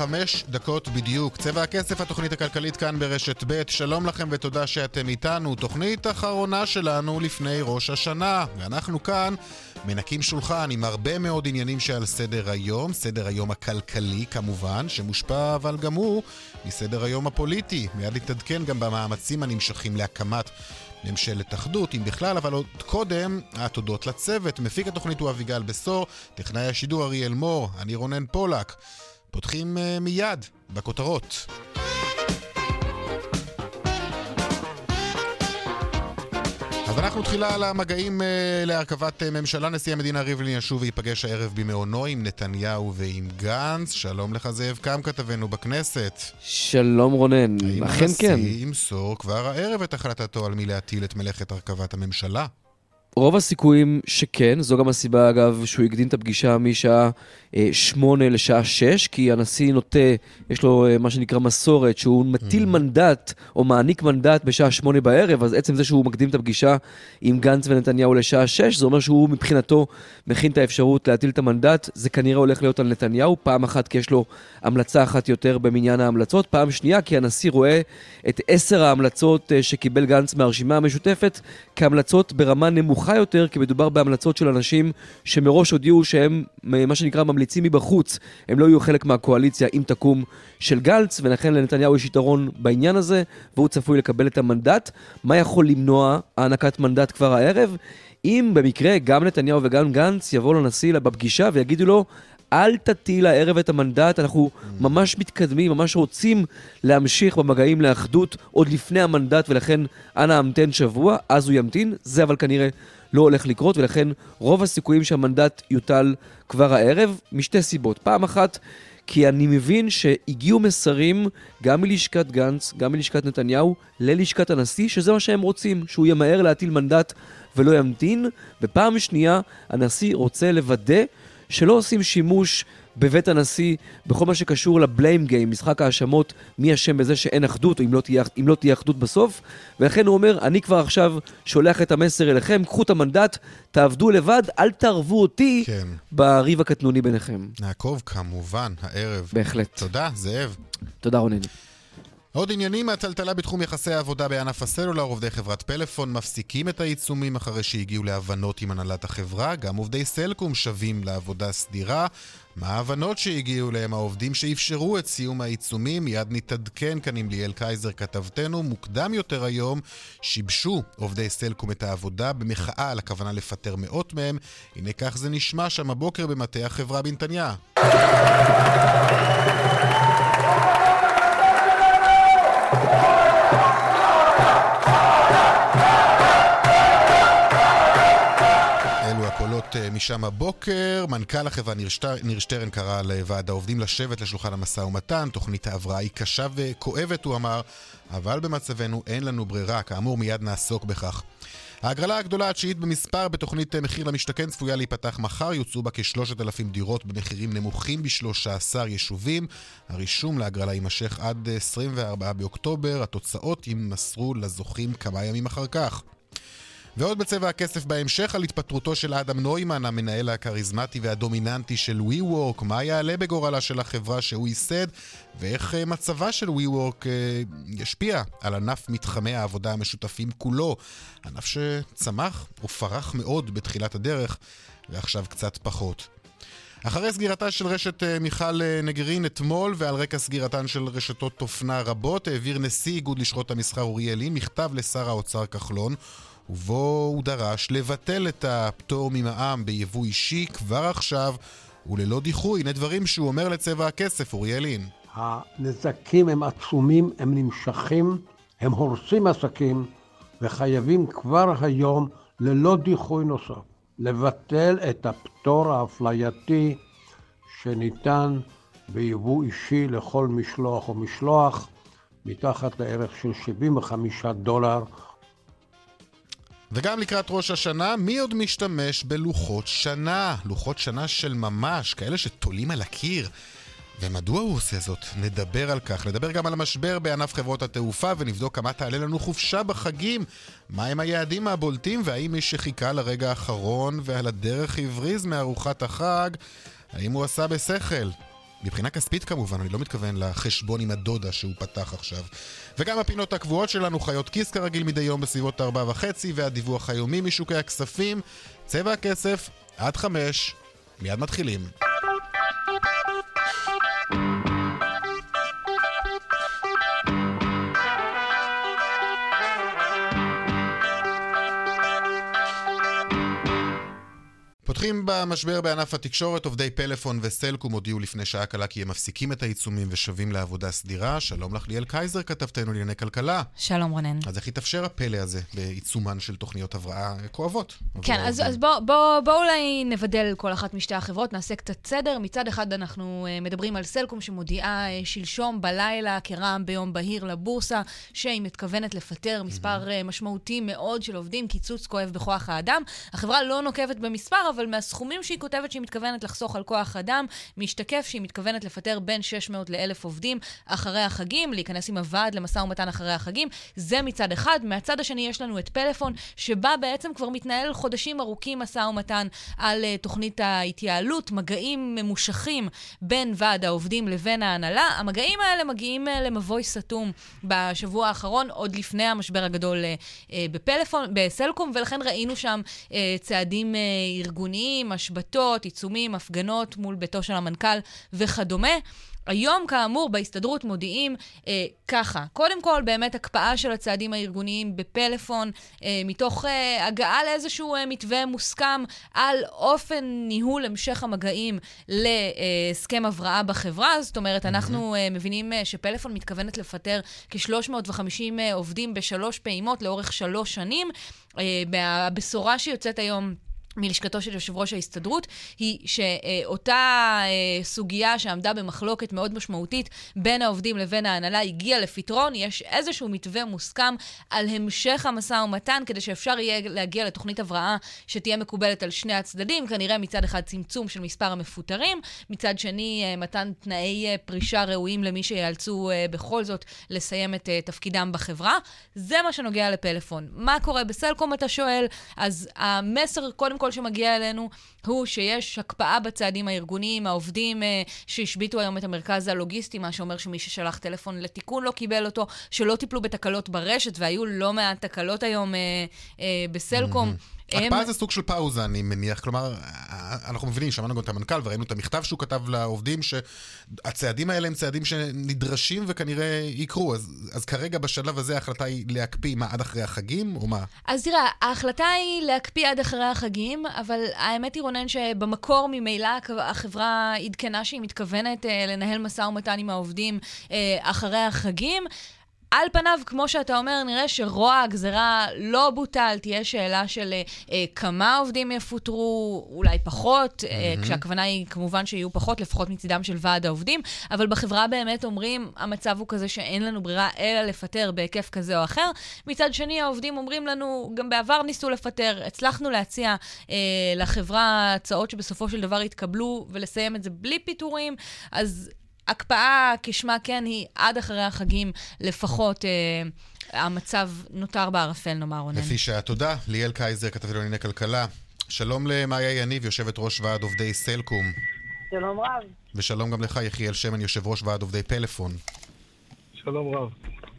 חמש דקות בדיוק. צבע הכסף, התוכנית הכלכלית כאן ברשת ב', שלום לכם ותודה שאתם איתנו. תוכנית אחרונה שלנו לפני ראש השנה. ואנחנו כאן מנקים שולחן עם הרבה מאוד עניינים שעל סדר היום, סדר היום הכלכלי כמובן, שמושפע אבל גם הוא מסדר היום הפוליטי. מיד נתעדכן גם במאמצים הנמשכים להקמת ממשלת אחדות, אם בכלל, אבל עוד קודם, התודות לצוות. מפיק התוכנית הוא אביגל בשור, טכנאי השידור אריאל מור, אני רונן פולק. פותחים uh, מיד בכותרות. אז אנחנו תחילה על המגעים uh, להרכבת uh, ממשלה. נשיא המדינה ריבלין ישוב וייפגש הערב במעונו עם נתניהו ועם גנץ. שלום לך זאב קם כתבנו בכנסת. שלום רונן, אכן כן. האם הנשיא ימסור כבר הערב את החלטתו על מי להטיל את מלאכת הרכבת הממשלה? רוב הסיכויים שכן, זו גם הסיבה אגב שהוא הקדים את הפגישה משעה אה, שמונה לשעה שש, כי הנשיא נוטה, יש לו אה, מה שנקרא מסורת, שהוא מטיל mm. מנדט או מעניק מנדט בשעה שמונה בערב, אז עצם זה שהוא מקדים את הפגישה עם גנץ ונתניהו לשעה שש, זה אומר שהוא מבחינתו מכין את האפשרות להטיל את המנדט, זה כנראה הולך להיות על נתניהו, פעם אחת כי יש לו המלצה אחת יותר במניין ההמלצות, פעם שנייה כי הנשיא רואה את עשר ההמלצות אה, שקיבל גנץ מהרשימה המשותפת כהמלצות ברמה נמוכה יותר, כי מדובר בהמלצות של אנשים שמראש הודיעו שהם מה שנקרא ממליצים מבחוץ, הם לא יהיו חלק מהקואליציה אם תקום של גלץ, ולכן לנתניהו יש יתרון בעניין הזה, והוא צפוי לקבל את המנדט. מה יכול למנוע הענקת מנדט כבר הערב? אם במקרה גם נתניהו וגם גנץ יבואו לנשיא בפגישה ויגידו לו, אל תטיל הערב את המנדט, אנחנו ממש מתקדמים, ממש רוצים להמשיך במגעים לאחדות עוד לפני המנדט, ולכן אנא המתן שבוע, אז הוא ימתין, זה אבל כנראה לא הולך לקרות, ולכן רוב הסיכויים שהמנדט יוטל כבר הערב, משתי סיבות. פעם אחת, כי אני מבין שהגיעו מסרים גם מלשכת גנץ, גם מלשכת נתניהו, ללשכת הנשיא, שזה מה שהם רוצים, שהוא ימהר להטיל מנדט ולא ימתין. ופעם שנייה, הנשיא רוצה לוודא שלא עושים שימוש בבית הנשיא בכל מה שקשור לבליים גיים, משחק האשמות, מי אשם בזה שאין אחדות, או אם לא, תהיה, אם לא תהיה אחדות בסוף. ולכן הוא אומר, אני כבר עכשיו שולח את המסר אליכם, קחו את המנדט, תעבדו לבד, אל תערבו אותי כן. בריב הקטנוני ביניכם. נעקוב כמובן הערב. בהחלט. תודה, זאב. תודה רונן. עוד עניינים מהטלטלה בתחום יחסי העבודה בענף הסלולר, עובדי חברת פלאפון מפסיקים את העיצומים אחרי שהגיעו להבנות עם הנהלת החברה, גם עובדי סלקום שבים לעבודה סדירה. מה ההבנות שהגיעו להם העובדים שאפשרו את סיום העיצומים? מיד נתעדכן כאן עם ליאל קייזר כתבתנו. מוקדם יותר היום שיבשו עובדי סלקום את העבודה במחאה על הכוונה לפטר מאות מהם. הנה כך זה נשמע שם הבוקר במטה החברה בנתניה. הקולות אה, משם הבוקר. מנכ"ל החברה ניר, שטר, ניר שטרן קרא לוועד העובדים לשבת לשולחן המשא ומתן. תוכנית ההבראה היא קשה וכואבת, הוא אמר, אבל במצבנו אין לנו ברירה. כאמור, מיד נעסוק בכך. ההגרלה הגדולה התשיעית במספר בתוכנית אה, מחיר למשתכן צפויה להיפתח מחר, יוצאו בה כשלושת אלפים דירות במחירים נמוכים ב-13 יישובים. הרישום להגרלה יימשך עד 24 אה, באוקטובר, התוצאות יימסרו לזוכים כמה ימים אחר כך. ועוד בצבע הכסף בהמשך על התפטרותו של אדם נוימן, המנהל הכריזמטי והדומיננטי של WeWork, מה יעלה בגורלה של החברה שהוא ייסד, ואיך אה, מצבה של WeWork אה, ישפיע על ענף מתחמי העבודה המשותפים כולו. ענף שצמח ופרח מאוד בתחילת הדרך, ועכשיו קצת פחות. אחרי סגירתה של רשת אה, מיכל נגרין אתמול ועל רקע סגירתן של רשתות אופנה רבות העביר נשיא איגוד לשכות המסחר אוריאל לין מכתב לשר האוצר כחלון ובו הוא דרש לבטל את הפטור ממע"מ ביבוא אישי כבר עכשיו וללא דיחוי. הנה דברים שהוא אומר לצבע הכסף, אוריאל לין. הנזקים הם עצומים, הם נמשכים, הם הורסים עסקים וחייבים כבר היום ללא דיחוי נוסף לבטל את הפטור האפלייתי שניתן ביבוא אישי לכל משלוח או משלוח מתחת לערך של 75 דולר. וגם לקראת ראש השנה, מי עוד משתמש בלוחות שנה? לוחות שנה של ממש, כאלה שתולים על הקיר. ומדוע הוא עושה זאת? נדבר על כך. נדבר גם על המשבר בענף חברות התעופה ונבדוק כמה תעלה לנו חופשה בחגים. מהם היעדים הבולטים והאם מי שחיכה לרגע האחרון ועל הדרך הבריז מארוחת החג, האם הוא עשה בשכל? מבחינה כספית כמובן, אני לא מתכוון לחשבון עם הדודה שהוא פתח עכשיו. וגם הפינות הקבועות שלנו חיות כיס כרגיל מדי יום בסביבות ארבע וחצי, והדיווח היומי משוקי הכספים, צבע הכסף, עד חמש. מיד מתחילים. פותחים במשבר בענף התקשורת, עובדי פלאפון וסלקום הודיעו לפני שעה קלה כי הם מפסיקים את העיצומים ושבים לעבודה סדירה. שלום לך ליאל קייזר, כתבתנו לענייני כלכלה. שלום רונן. אז איך התאפשר הפלא הזה בעיצומן של תוכניות הבראה כואבות? כן, אז, אז בואו בוא, בוא אולי נבדל כל אחת משתי החברות, נעשה קצת סדר. מצד אחד אנחנו uh, מדברים על סלקום שמודיעה uh, שלשום בלילה, כרעם ביום בהיר לבורסה, שהיא מתכוונת לפטר מספר mm-hmm. uh, משמעותי מאוד של עובדים, קיצוץ כואב בכוח האדם. החברה לא נוקבת במספר, אבל מהסכומים שהיא כותבת שהיא מתכוונת לחסוך על כוח אדם, משתקף שהיא מתכוונת לפטר בין 600 ל-1,000 עובדים אחרי החגים, להיכנס עם הוועד למשא ומתן אחרי החגים. זה מצד אחד. מהצד השני יש לנו את פלאפון, שבה בעצם כבר מתנהל חודשים ארוכים משא ומתן על uh, תוכנית ההתייעלות, מגעים ממושכים בין ועד העובדים לבין ההנהלה. המגעים האלה מגיעים uh, למבוי סתום בשבוע האחרון, עוד לפני המשבר הגדול uh, בפלאפון, בסלקום, ולכן ראינו שם uh, צעדים uh, ארגוניים. מונעים, השבתות, עיצומים, הפגנות מול ביתו של המנכ"ל וכדומה. היום, כאמור, בהסתדרות מודיעים אה, ככה, קודם כל, באמת הקפאה של הצעדים הארגוניים בפלאפון, אה, מתוך אה, הגעה לאיזשהו אה, מתווה מוסכם על אופן ניהול המשך המגעים להסכם הבראה בחברה. זאת אומרת, אנחנו אה, מבינים אה, שפלאפון מתכוונת לפטר כ-350 אה, עובדים בשלוש פעימות לאורך שלוש שנים. אה, הבשורה שיוצאת היום... מלשכתו של יושב ראש ההסתדרות, היא שאותה אה, סוגיה שעמדה במחלוקת מאוד משמעותית בין העובדים לבין ההנהלה הגיעה לפתרון. יש איזשהו מתווה מוסכם על המשך המשא ומתן, כדי שאפשר יהיה להגיע לתוכנית הבראה שתהיה מקובלת על שני הצדדים. כנראה מצד אחד צמצום של מספר המפוטרים, מצד שני אה, מתן תנאי אה, פרישה ראויים למי שיאלצו בכל זאת לסיים את תפקידם בחברה. זה מה שנוגע לפלאפון. מה קורה בסלקום, אתה שואל? אז המסר, קודם כל שמגיע אלינו הוא שיש הקפאה בצעדים הארגוניים, העובדים אה, שהשביתו היום את המרכז הלוגיסטי, מה שאומר שמי ששלח טלפון לתיקון לא קיבל אותו, שלא טיפלו בתקלות ברשת, והיו לא מעט תקלות היום אה, אה, בסלקום. Mm-hmm. הקפאה זה סוג של פאוזה, אני מניח. כלומר, אנחנו מבינים, שמענו גם את המנכ"ל וראינו את המכתב שהוא כתב לעובדים, שהצעדים האלה הם צעדים שנדרשים וכנראה יקרו. אז, אז כרגע, בשלב הזה, ההחלטה היא להקפיא, מה, עד אחרי החגים, או מה? אז תראה, ההחלטה היא להקפיא עד אחרי החגים, אבל האמת היא, רונן, שבמקור ממילא החברה עדכנה שהיא מתכוונת אה, לנהל משא ומתן עם העובדים אה, אחרי החגים. על פניו, כמו שאתה אומר, נראה שרוע הגזרה לא בוטל, תהיה שאלה של אה, כמה עובדים יפוטרו, אולי פחות, mm-hmm. אה, כשהכוונה היא כמובן שיהיו פחות, לפחות מצידם של ועד העובדים, אבל בחברה באמת אומרים, המצב הוא כזה שאין לנו ברירה אלא לפטר בהיקף כזה או אחר. מצד שני, העובדים אומרים לנו, גם בעבר ניסו לפטר, הצלחנו להציע אה, לחברה הצעות שבסופו של דבר יתקבלו ולסיים את זה בלי פיטורים, אז הקפאה, כשמה כן, היא עד אחרי החגים לפחות. אה, המצב נותר בערפל, נאמר רונן. לפי שעה. תודה. ליאל קייזר, כתבת לענייני כלכלה. שלום למאיה יניב, יושבת ראש ועד עובדי סלקום. שלום רב. ושלום גם לך, יחיאל שמן, יושב ראש ועד עובדי פלאפון. שלום רב.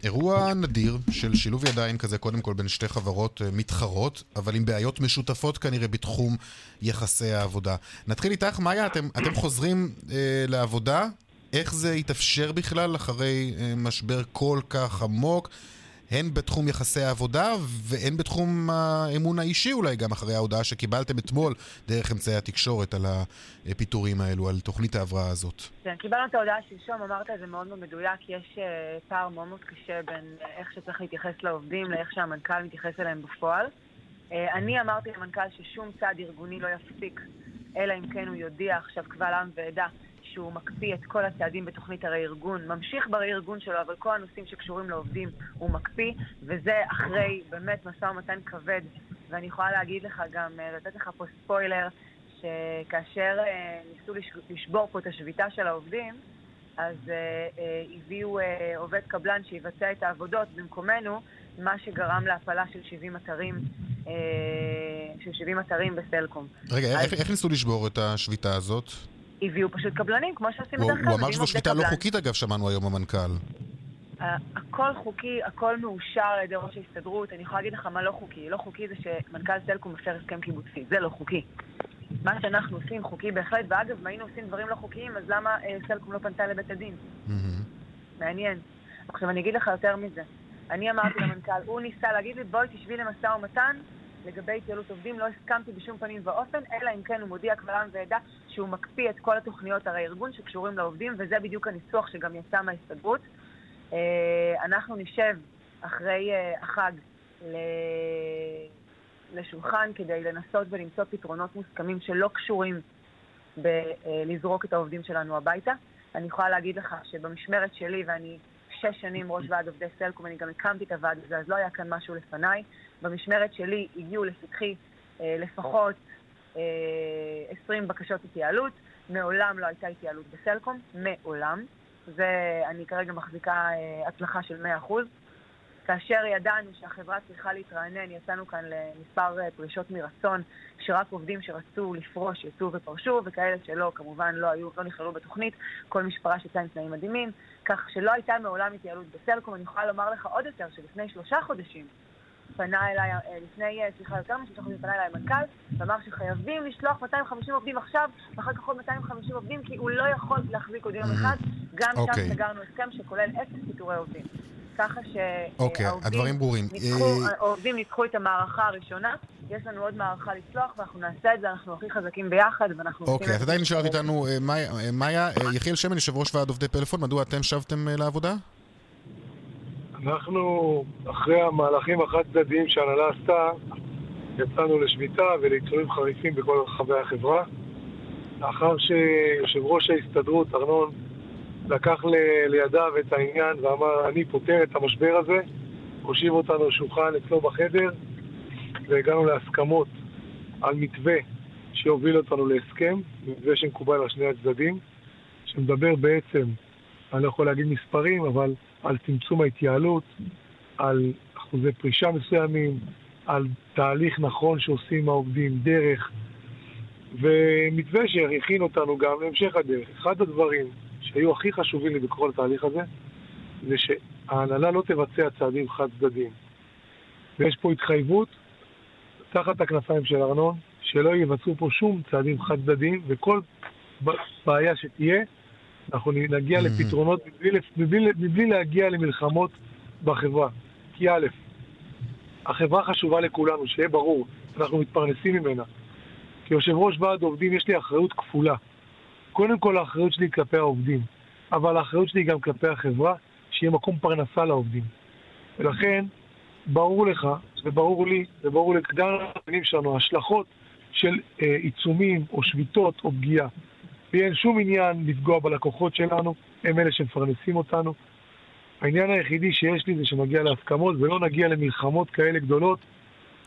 אירוע נדיר של שילוב ידיים כזה, קודם כל בין שתי חברות אה, מתחרות, אבל עם בעיות משותפות כנראה בתחום יחסי העבודה. נתחיל איתך, מאיה, אתם, אתם חוזרים אה, לעבודה איך זה התאפשר בכלל אחרי אה, משבר כל כך עמוק, הן בתחום יחסי העבודה והן בתחום האמון האישי אולי, גם אחרי ההודעה שקיבלתם אתמול דרך אמצעי התקשורת על הפיטורים האלו, על תוכנית ההבראה הזאת. כן, קיבלנו את ההודעה שלשום, אמרת את זה מאוד מאוד מדויק, יש uh, פער מאוד מאוד קשה בין uh, איך שצריך להתייחס לעובדים לאיך שהמנכ"ל מתייחס אליהם בפועל. אה, אני אמרתי למנכ"ל ששום צעד ארגוני לא יפסיק, אלא אם כן הוא יודיע עכשיו קבל עם ועדה שהוא מקפיא את כל הצעדים בתוכנית הרה-ארגון, ממשיך ברה-ארגון שלו, אבל כל הנושאים שקשורים לעובדים הוא מקפיא, וזה אחרי באמת משא ומתן כבד. ואני יכולה להגיד לך גם, אה, לתת לך פה ספוילר, שכאשר אה, ניסו לש- לשבור פה את השביתה של העובדים, אז אה, אה, הביאו אה, עובד קבלן שיבצע את העבודות במקומנו, מה שגרם להפלה של 70 אתרים, של 70 אתרים בסלקום. רגע, אז- איך, איך ניסו לשבור את השביתה הזאת? הביאו פשוט קבלנים, כמו שעושים בדרך כלל. הוא אמר שזו שביתה לא. חוקית, אגב, שמענו היום המנכ"ל. הכל חוקי, הכל מאושר על ידי ראש ההסתדרות. אני יכולה להגיד לך מה לא חוקי. לא חוקי זה שמנכ"ל סלקום מפר הסכם קיבוצי. זה לא חוקי. מה שאנחנו עושים חוקי בהחלט, ואגב, אם היינו עושים דברים לא חוקיים, אז למה אה, סלקום לא פנתה לבית הדין? מהמם. מעניין. עכשיו, אני אגיד לך יותר מזה. אני אמרתי למנכ"ל, הוא ניסה להגיד לי, בואי תשבי למשא ומתן לגבי התייעלות עובדים, לא הסכמתי בשום פנים ואופן, אלא אם כן הוא מודיע קבל עם ועדה שהוא מקפיא את כל התוכניות הרי ארגון שקשורים לעובדים, וזה בדיוק הניסוח שגם יצא מההסתדרות. אה, אנחנו נשב אחרי אה, החג. לשולחן כדי לנסות ולמצוא פתרונות מוסכמים שלא קשורים בלזרוק את העובדים שלנו הביתה. אני יכולה להגיד לך שבמשמרת שלי, ואני שש שנים ראש ועד עובדי סלקום, אני גם הקמתי את הוועד הזה, אז לא היה כאן משהו לפניי. במשמרת שלי הגיעו לפתחי אה, לפחות אה, 20 בקשות התייעלות. מעולם לא הייתה התייעלות בסלקום, מעולם. זה, אני כרגע מחזיקה אה, הצלחה של 100%. כאשר ידענו שהחברה צריכה להתרענן, יצאנו כאן למספר אה, פרישות מרצון, שרק עובדים שרצו לפרוש יצאו ופרשו, וכאלה שלא, כמובן לא היו, לא נכללו בתוכנית, כל מי שפרש יצא עם תנאים מדהימים, כך שלא הייתה מעולם התייעלות בסלקום. אני יכולה לומר לך עוד יותר, שלפני שלושה חודשים פנה אליי, אה, לפני, אה, סליחה, יותר משלושה חודשים פנה אליי המנכ"ל, ואמר שחייבים לשלוח 250 עובדים עכשיו, ואחר כך עוד 250 עובדים, כי הוא לא יכול להחזיק עוד יום. אחד. גם אוקיי. שם סגרנו הסכם שכולל אפס פיטורי עובדים. ככה אוקיי, שהעובדים ברורים. ניצחו, את המערכה הראשונה, יש לנו עוד מערכה לצלוח, ואנחנו נעשה את זה, אנחנו הכי חזקים ביחד, ואנחנו אוקיי, את. עדיין נשארת איתנו, אה, מאיה- יחיאל שמן, יושב ראש ועד עובדי פלאפון, מדוע אתם שבתם לעבודה? אנחנו, אחרי המהלכים החד-צדדיים שההנהלה עשתה, יצאנו לשביתה ולעיצומים חריפים בכל רחבי החברה. לאחר שיושב ראש ההסתדרות, ארנון, לקח ל- לידיו את העניין ואמר, אני פותר את המשבר הזה, הושיב אותנו לשולחן אצלו בחדר, והגענו להסכמות על מתווה שיוביל אותנו להסכם, מתווה שמקובל על שני הצדדים, שמדבר בעצם, אני לא יכול להגיד מספרים, אבל על צמצום ההתייעלות, על אחוזי פרישה מסוימים, על תהליך נכון שעושים העובדים, דרך, ומתווה שהכין אותנו גם להמשך הדרך. אחד הדברים שהיו הכי חשובים לי בכל התהליך הזה, זה שההנהלה לא תבצע צעדים חד צדדיים. ויש פה התחייבות, תחת הכנפיים של ארנון, שלא יבצעו פה שום צעדים חד צדדיים, וכל בעיה שתהיה, אנחנו נגיע Mhm. לפתרונות מבלי, מבלי, מבלי להגיע למלחמות בחברה. כי א', החברה חשובה לכולנו, שיהיה ברור, אנחנו מתפרנסים ממנה. כיושב ראש ועד עובדים יש לי אחריות כפולה. קודם כל האחריות שלי כלפי העובדים, אבל האחריות שלי גם כלפי החברה, שיהיה מקום פרנסה לעובדים. ולכן, ברור לך, וברור לי, וברור גם למאמינים שלנו, ההשלכות של אה, עיצומים או שביתות או פגיעה. ואין שום עניין לפגוע בלקוחות שלנו, הם אלה שמפרנסים אותנו. העניין היחידי שיש לי זה שנגיע להסכמות ולא נגיע למלחמות כאלה גדולות.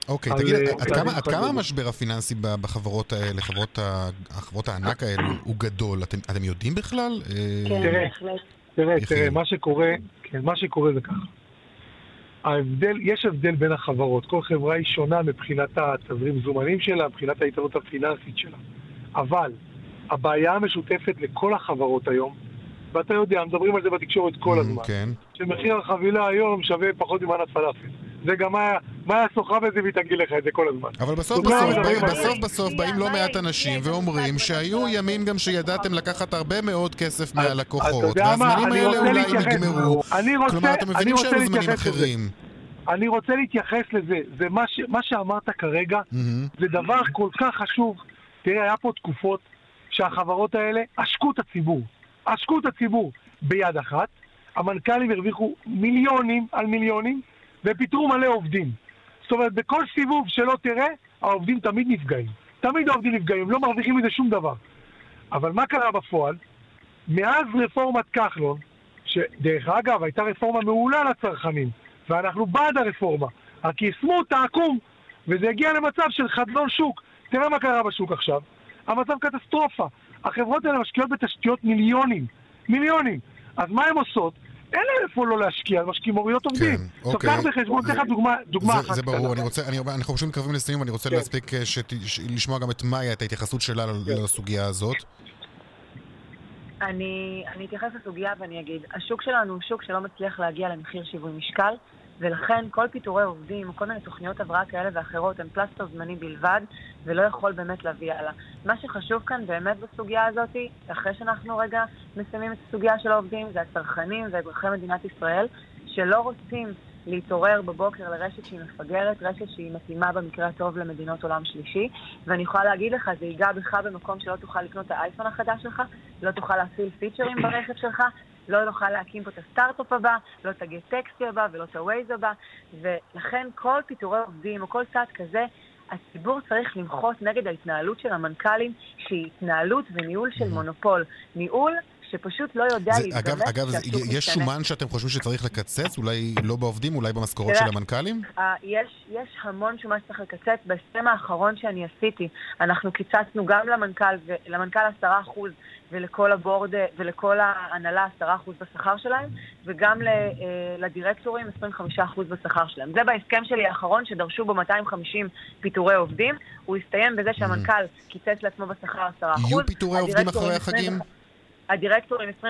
אוקיי, על, תגיד, אה, עד כמה- עד כמה. המשבר הפיננסי בחברות האלה, חברות ה- החברות הענק האלו, הוא גדול? אתם אתם יודעים בכלל? אה, כן, תראה. תראה. תראה, מה שקורה, כן, מה שקורה זה ככה. ההבדל, יש הבדל בין החברות. כל חברה היא שונה מבחינת התזרים זומנים שלה, מבחינת ההתעלות הפיננסית שלה. אבל הבעיה המשותפת לכל החברות היום, ואתה יודע, מדברים על זה בתקשורת כל mm, הזמן, כן. שמחיר החבילה היום שווה פחות ממנת פלאפל. זה גם היה, מה היה סוחב את זה והיא תגיד לך את זה כל הזמן. אבל בסוף בסוף, בסוף. בסוף שנייה, באים לא מעט? אנשים ואומרים שהיו. ימים גם שידעתם לקחת הרבה מאוד כסף מהלקוחות? והזמנים אני האלה רוצה אולי להתייחס. נגמרו. אני רוצה- כלומר, אתם אני מבינים רוצה שהיו זמנים. אחרים. אני רוצה להתייחס לזה. זה מה, ש, מה שאמרת כרגע, מהמם. זה דבר כל כך חשוב. תראה, היה פה תקופות שהחברות האלה עשקו את הציבור. עשקו את הציבור ביד אחת, המנכ"לים הרוויחו מיליונים על מיליונים, ופיטרו מלא עובדים. זאת אומרת, בכל סיבוב שלא תראה, העובדים תמיד נפגעים. תמיד העובדים נפגעים, לא מרוויחים מזה שום דבר. אבל מה קרה בפועל? מאז רפורמת כחלון, שדרך אגב הייתה רפורמה מעולה לצרכנים, ואנחנו בעד הרפורמה, רק יישמו אותה עקום, וזה הגיע למצב של חדלון שוק. תראה מה קרה בשוק עכשיו. המצב קטסטרופה. החברות האלה משקיעות בתשתיות מיליונים. מיליונים. אז מה הן עושות? אין להם איפה לא להשקיע, אז משקיעים מורידות עובדים. כן, עכשיו, אוקיי. קח בחשבון, אתן לך דוגמה, דוגמה זה, אחת. זה ברור, קטנה. אני רוצה, אני, אנחנו פשוט מתקרבים לסיום, ואני רוצה כן. להספיק אה, שת, ש, לשמוע גם את מאיה, את ההתייחסות שלה כן. לסוגיה הזאת. אני, אני אתייחס לסוגיה ואני אגיד, השוק שלנו הוא שוק שלא מצליח להגיע למחיר שיווי משקל, ולכן כל פיטורי עובדים, כל מיני תוכניות הבראה כאלה ואחרות, הן פלסטר זמני בלבד, ולא יכול באמת להביא הלאה. מה שחשוב כאן באמת בסוגיה הזאת, אחרי שאנחנו רגע מסיימים את הסוגיה של העובדים, זה הצרכנים ואזרחי מדינת ישראל, שלא רוצים להתעורר בבוקר לרשת שהיא מפגרת, רשת שהיא מתאימה במקרה הטוב למדינות עולם שלישי. ואני יכולה להגיד לך, זה ייגע בך במקום שלא תוכל לקנות את האייפון החדש שלך, לא תוכל להפעיל פיצ'רים ברכב שלך, לא נוכל להקים פה את הסטארט-אפ הבא, לא את הגט טקסטי הבא ולא את הווייז הבא, ולכן כל פיטורי עובדים או כל צעד כזה, הציבור צריך למחות נגד ההתנהלות של המנכ"לים, שהיא התנהלות וניהול של מונופול. ניהול שפשוט לא יודע להתגמש אגב, אגב יש משתנה. שומן שאתם חושבים שצריך לקצץ? אולי לא בעובדים, אולי במשכורות של המנכ"לים? אה, יש, יש המון שומה שצריך לקצץ. בהסכם האחרון שאני עשיתי, אנחנו קיצצנו גם למנכ"ל, למנכ"ל 10% ולכל ה board אה, ולכל ההנהלה 10% בשכר שלהם, וגם אה, לדירקטורים 25% בשכר שלהם. זה בהסכם שלי האחרון, שדרשו בו 250 פיטורי עובדים. הוא הסתיים בזה שהמנכ"ל קיצץ לעצמו בשכר 10%. יהיו פיטורי עובדים אחרי החגים? 25 הדירקטורים 25%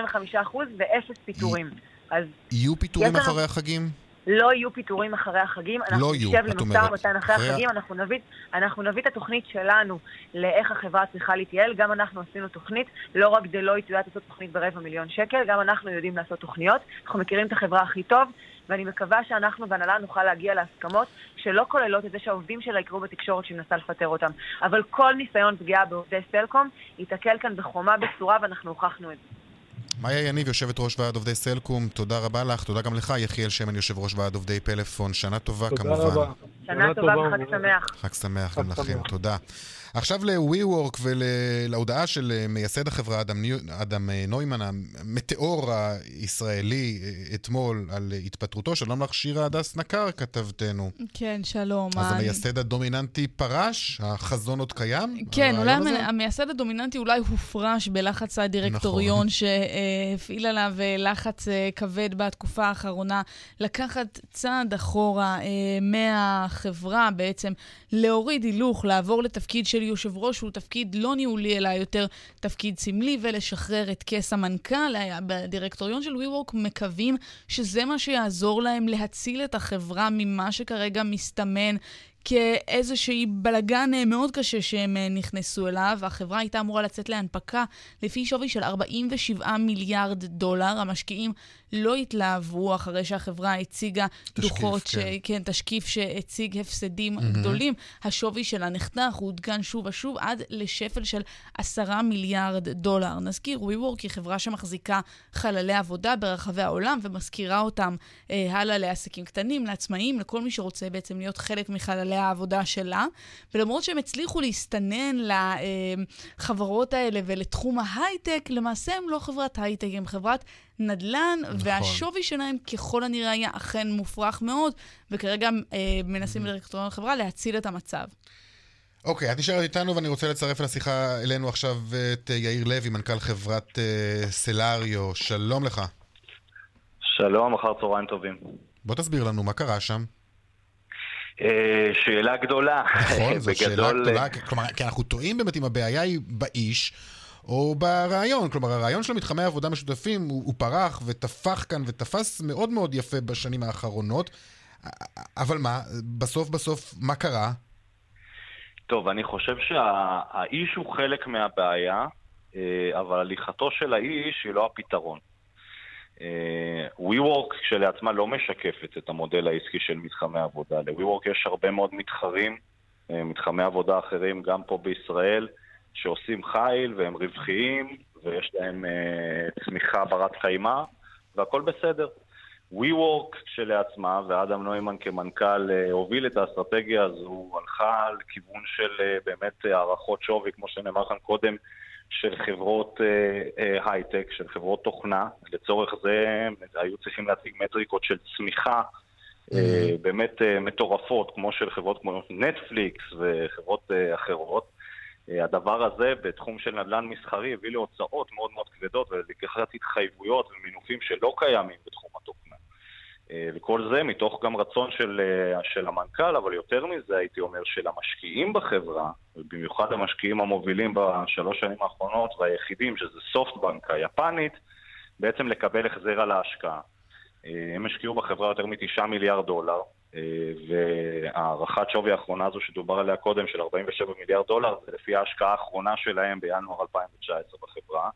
ואפס פיטורים. אז יהיו פיטורים אחרי החגים? לא יהיו פיטורים אחרי החגים, אנחנו לא יהיו, נשב את למשא אומרת. ומתן אחרי אחרי ה- החגים, אנחנו נביא, אנחנו נביא את התוכנית שלנו לאיך החברה צריכה להתייעל, גם אנחנו עשינו תוכנית, לא רק דלויט יודעת לעשות תוכנית ברבע מיליון שקל, גם אנחנו יודעים לעשות תוכניות, אנחנו מכירים את החברה הכי טוב, ואני מקווה שאנחנו בהנהלה נוכל להגיע להסכמות שלא כוללות את זה שהעובדים שלה יקראו בתקשורת שהיא מנסה לפטר אותם. אבל כל ניסיון פגיעה בעובדי סלקום ייתקל כאן בחומה בצורה ואנחנו הוכחנו את זה. מאיה יניב, יושבת ראש ועד עובדי סלקום, תודה רבה לך, תודה גם לך, יחיאל שמן, יושב ראש ועד עובדי פלאפון, שנה טובה תודה כמובן. רבה. שנה טובה וחג. שמח. חג שמח גם לכם. תודה. עכשיו ל-WeWork ולהודעה של אה, מייסד החברה אדם, אדם אה, נוימן, המטאור הישראלי, אה, אתמול על התפטרותו. שלום לך, שירה הדס נקר, כתבתנו. כן, שלום. אז אני- המייסד הדומיננטי פרש? החזון עוד קיים? כן, אולי הזה? המ- המייסד הדומיננטי אולי הופרש בלחץ הדירקטוריון נכון. שהפעיל עליו לחץ כבד בתקופה האחרונה, לקחת צעד אחורה מהחברה בעצם, להוריד הילוך, לעבור לתפקיד של יושב ראש, שהוא תפקיד לא ניהולי, אלא יותר תפקיד סמלי, ולשחרר את כס המנכ"ל. בדירקטוריון של WeWork מקווים שזה מה שיעזור להם להציל את החברה ממה שכרגע מסתמן כאיזושהי בלגן אה, מאוד קשה שהם אה, נכנסו אליו. החברה הייתה אמורה לצאת להנפקה לפי שווי של 47 מיליארד דולר. המשקיעים לא התלהבו אחרי שהחברה הציגה תשקיף, דוחות, ש... כן. כן, תשקיף שהציג הפסדים גדולים. השווי שלה נחתך, הוא עודכן שוב ושוב עד לשפל של 10 מיליארד דולר. נזכיר, WeWork היא חברה שמחזיקה חללי עבודה ברחבי העולם ומזכירה אותם אה, הלאה לעסקים קטנים, לעצמאים, לכל מי שרוצה בעצם להיות חלק מחללי העבודה שלה. ולמרות שהם הצליחו להסתנן לחברות האלה ולתחום ההייטק, למעשה הם לא חברת הייטק, הם חברת נדל"ן, נכון. והשווי שלהם ככל הנראה היה אכן מופרך מאוד, וכרגע אה, מנסים בדירקטוריון החברה להציל את המצב. אוקיי, את נשארת איתנו ואני רוצה לצרף לשיחה אלינו עכשיו את אה, יאיר לוי, מנכ"ל חברת אה, סלאריו. שלום לך. שלום, אחר צהריים טובים. בוא תסביר לנו מה קרה שם. אה, שאלה גדולה. נכון, זו שאלה גדולה, כלומר, כי אנחנו טועים באמת אם הבעיה היא באיש או ברעיון. כלומר, הרעיון של מתחמי עבודה משותפים הוא, הוא פרח ותפח כאן ותפס מאוד מאוד יפה בשנים האחרונות. אבל מה, בסוף בסוף, מה קרה? טוב, אני חושב שהאיש הוא חלק מהבעיה, אה, אבל הליכתו של האיש היא לא הפתרון. אה, WeWork כשלעצמה לא משקפת את המודל העסקי של מתחמי עבודה. ל-WeWork יש הרבה מאוד מתחרים, אה, מתחמי עבודה אחרים, גם פה בישראל, שעושים חיל והם רווחיים, ויש להם אה, צמיחה ברת קיימא, והכל בסדר. WeWork כשלעצמה, ואדם נוימן כמנכ"ל אה, הוביל את האסטרטגיה הזו, הלכה לכיוון של אה, באמת הערכות שווי, כמו שנאמר כאן קודם, של חברות הייטק, של חברות תוכנה. לצורך זה היו צריכים להציג מטריקות של צמיחה mm-hmm. באמת מטורפות, כמו של חברות כמו נטפליקס וחברות אחרות. הדבר הזה בתחום של נדל"ן מסחרי הביא להוצאות מאוד מאוד כבדות ולקחת התחייבויות ומינופים שלא קיימים בתחום התוכנה. אה, וכל זה מתוך גם רצון של, אה, של המנכ"ל, אבל יותר מזה הייתי אומר של המשקיעים בחברה, ובמיוחד המשקיעים המובילים בשלוש שנים האחרונות והיחידים, שזה סופטבנק היפנית, בעצם לקבל החזר על ההשקעה. אה, הם השקיעו בחברה יותר מתשעה מיליארד דולר, והערכת שווי האחרונה הזו שדובר עליה קודם, של 47 מיליארד דולר, זה לפי ההשקעה האחרונה שלהם בינואר 2019 בחברה.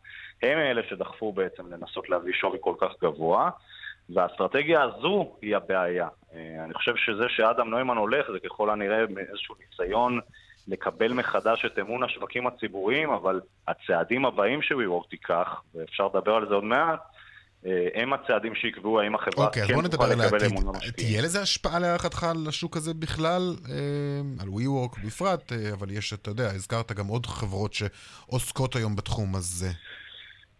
הם אלה שדחפו בעצם לנסות להביא שווי כל כך גבוה. והאסטרטגיה הזו היא הבעיה. אה, אני חושב שזה שאדם נוימן הולך זה ככל הנראה איזשהו ניסיון לקבל מחדש את אמון השווקים הציבוריים, אבל הצעדים הבאים שוויוורק תיקח, ואפשר לדבר על זה עוד מעט, אה, הם הצעדים שיקבעו האם החברה okay, כן תוכל לקבל אמון המשקיעים. תהיה לזה השפעה להערכתך על השוק הזה בכלל, אה, על WeWork בפרט, אבל יש, אתה יודע, הזכרת גם עוד חברות שעוסקות היום בתחום הזה.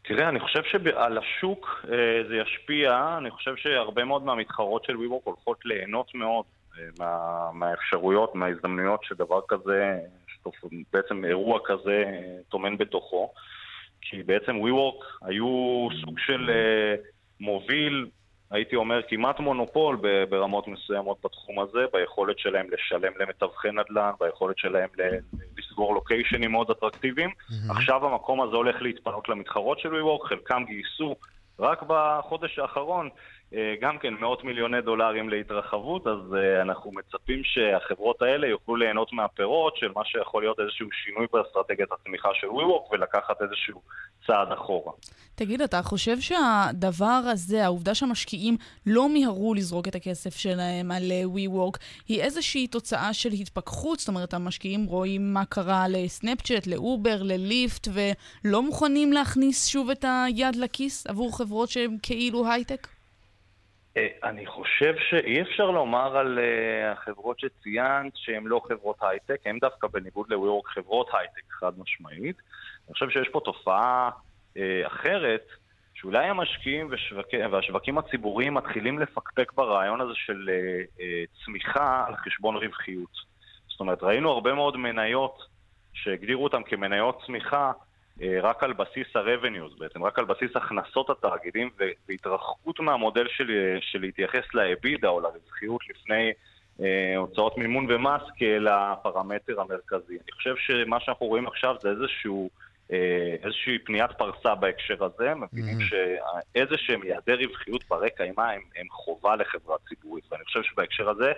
תראה, אני חושב שעל השוק אה, זה ישפיע, אני חושב שהרבה מאוד מהמתחרות של WeWork הולכות ליהנות מאוד אה, מה, מהאפשרויות, מההזדמנויות שדבר כזה, בעצם אירוע כזה אה, טומן בתוכו. כי בעצם WeWork היו סוג של אה, מוביל הייתי אומר, כמעט מונופול ברמות מסוימות בתחום הזה, ביכולת שלהם לשלם למתווכי נדל"ן, ביכולת שלהם לסגור לוקיישנים מאוד אטרקטיביים. Mm-hmm. עכשיו המקום הזה הולך להתפנות למתחרות של WeWork, חלקם גייסו רק בחודש האחרון גם כן מאות מיליוני דולרים להתרחבות, אז אה, אנחנו מצפים שהחברות האלה יוכלו ליהנות מהפירות של מה שיכול להיות איזשהו שינוי באסטרטגיית התמיכה של WeWork ולקחת איזשהו צעד אחורה. תגיד, אתה חושב שהדבר הזה, העובדה שהמשקיעים לא מיהרו לזרוק את הכסף שלהם על אה, WeWork, היא איזושהי תוצאה של התפכחות? זאת אומרת, המשקיעים רואים מה קרה לסנאפצ'אט, לאובר, לליפט, ולא מוכנים להכניס שוב את היד לכיס עבור חברות שהן כאילו הייטק? אה, אני חושב שאי אפשר לומר על uh, החברות שציינת שהן לא חברות הייטק, הן דווקא בניגוד ל WeWork חברות הייטק חד משמעית. אני חושב שיש פה תופעה uh, אחרת, שאולי המשקיעים ושווק... והשווקים הציבוריים מתחילים לפקפק ברעיון הזה של צמיחה על חשבון רווחיות. זאת אומרת, ראינו הרבה מאוד מניות שהגדירו אותן כמניות צמיחה, אה, רק על בסיס ה-revenues בעצם, רק על בסיס הכנסות התאגידים והתרחקות מהמודל של, אה, של להתייחס לאבידה או לרווחיות לפני אה, הוצאות מימון ומס כאל הפרמטר המרכזי. אני חושב שמה שאנחנו רואים עכשיו זה איזשהו, אה, איזושהי פניית פרסה בהקשר הזה, מבינים mm-hmm. שאיזה שהם יעדי רווחיות ברי קיימא הם, הם חובה לחברה ציבורית, ואני חושב שבהקשר הזה,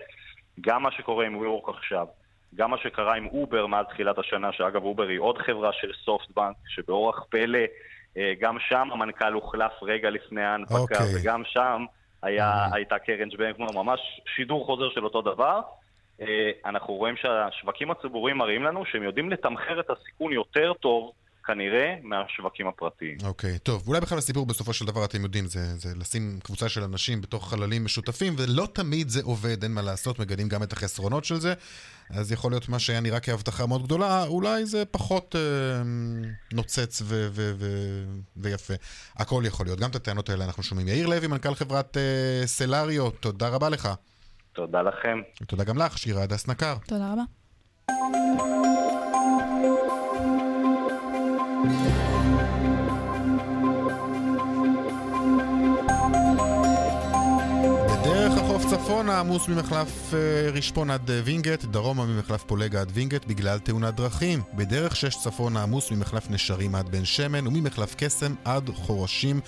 גם מה שקורה עם WeWork עכשיו, גם מה שקרה עם אובר מאז תחילת השנה, שאגב אובר היא עוד חברה של סופטבנק, שבאורח פלא, אה, גם שם המנכ"ל הוחלף רגע לפני ההנפקה, okay. אוקיי. וגם שם היה, mm-hmm. הייתה קרן בנצ'מרק, ממש שידור חוזר של אותו דבר. אה, אנחנו רואים שהשווקים הציבוריים מראים לנו שהם יודעים לתמחר את הסיכון יותר טוב כנראה מהשווקים הפרטיים. אוקיי, okay, טוב. אולי בכלל הסיפור בסופו של דבר, אתם יודעים, זה, זה לשים קבוצה של אנשים בתוך חללים משותפים, ולא תמיד זה עובד, אין מה לעשות, מגלים גם את החסרונות של זה. אז יכול להיות מה שהיה נראה כהבטחה מאוד גדולה, אולי זה פחות אה, נוצץ ו- ו- ו- ויפה. הכל יכול להיות, גם את הטענות האלה אנחנו שומעים. יאיר לוי, מנכ"ל חברת אה, סלאריו, תודה רבה לך. תודה לכם. ותודה גם לך, שירה הדס נקר. תודה רבה. עמוס ממחלף אה, רשפון עד אה, וינגייט, דרומה ממחלף פולגה עד וינגייט בגלל תאונת דרכים. בדרך שש צפונה עמוס ממחלף נשרים עד בן שמן וממחלף קסם עד חורשים.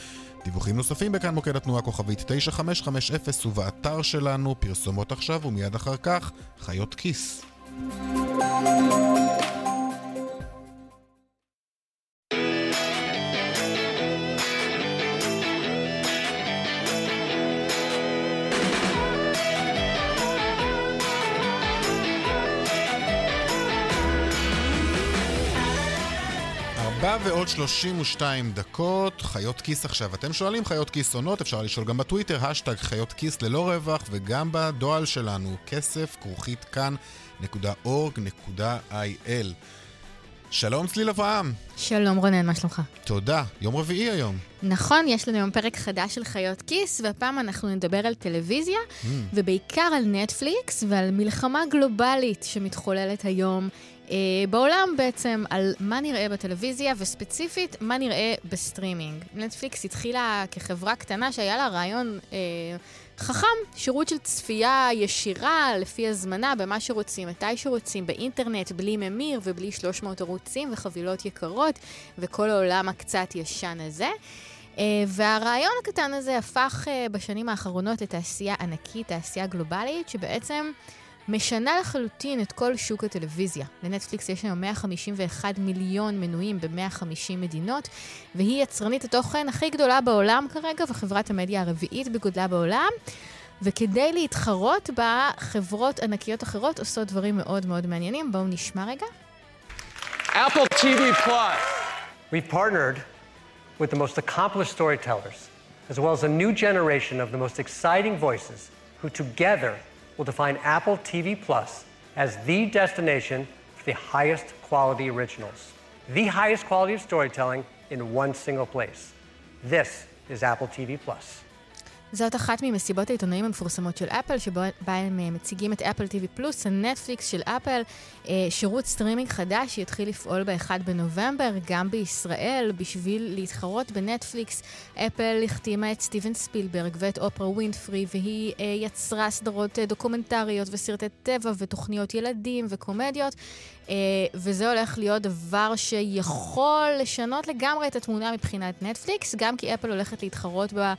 דיווחים נוספים בכאן מוקד התנועה כוכבית 9550 ובאתר שלנו פרסומות עכשיו ומיד אחר כך חיות כיס. ועוד 32 דקות, חיות כיס עכשיו. אתם שואלים חיות כיס עונות, אפשר לשאול גם בטוויטר, השטג חיות כיס ללא רווח, וגם בדואל שלנו, כסף כרוכית כאן.org.il. שלום צליל אברהם. שלום רונן, מה שלומך? תודה, יום רביעי היום. נכון, יש לנו היום פרק חדש של חיות כיס, והפעם אנחנו נדבר על טלוויזיה, mm. ובעיקר על נטפליקס ועל מלחמה גלובלית שמתחוללת היום בעולם בעצם, על מה נראה בטלוויזיה, וספציפית, מה נראה בסטרימינג. נטפליקס התחילה כחברה קטנה שהיה לה רעיון... אה, חכם, שירות של צפייה ישירה לפי הזמנה במה שרוצים, מתי שרוצים, באינטרנט, בלי ממיר ובלי 300 ערוצים וחבילות יקרות וכל העולם הקצת ישן הזה. Uh, והרעיון הקטן הזה הפך uh, בשנים האחרונות לתעשייה ענקית, תעשייה גלובלית, שבעצם משנה לחלוטין את כל שוק הטלוויזיה. לנטפליקס יש היום 151 מיליון מנויים ב-150 מדינות, והיא יצרנית התוכן הכי גדולה בעולם כרגע, וחברת המדיה הרביעית בגודלה בעולם. וכדי להתחרות בה, חברות ענקיות אחרות עושות דברים מאוד מאוד מעניינים. בואו נשמע רגע. Apple TV Plus. We've partnered with the most accomplished storytellers, as well as a new generation of the most exciting voices, who together will define Apple TV Plus as the destination for the highest quality originals, the highest quality of storytelling in one single place. This is Apple TV Plus. זאת אחת ממסיבות העיתונאים המפורסמות של אפל, שבה הם אה, מציגים את אפל TV פלוס, הנטפליקס של אפל, אה, שירות סטרימינג חדש שיתחיל לפעול ב-1 בנובמבר, גם בישראל, בשביל להתחרות בנטפליקס. אפל החתימה את סטיבן ספילברג ואת אופרה ווינפרי, והיא אה, יצרה סדרות דוקומנטריות וסרטי טבע ותוכניות ילדים וקומדיות. וזה הולך להיות דבר שיכול לשנות לגמרי את התמונה מבחינת נטפליקס, גם כי אפל הולכת להתחרות בה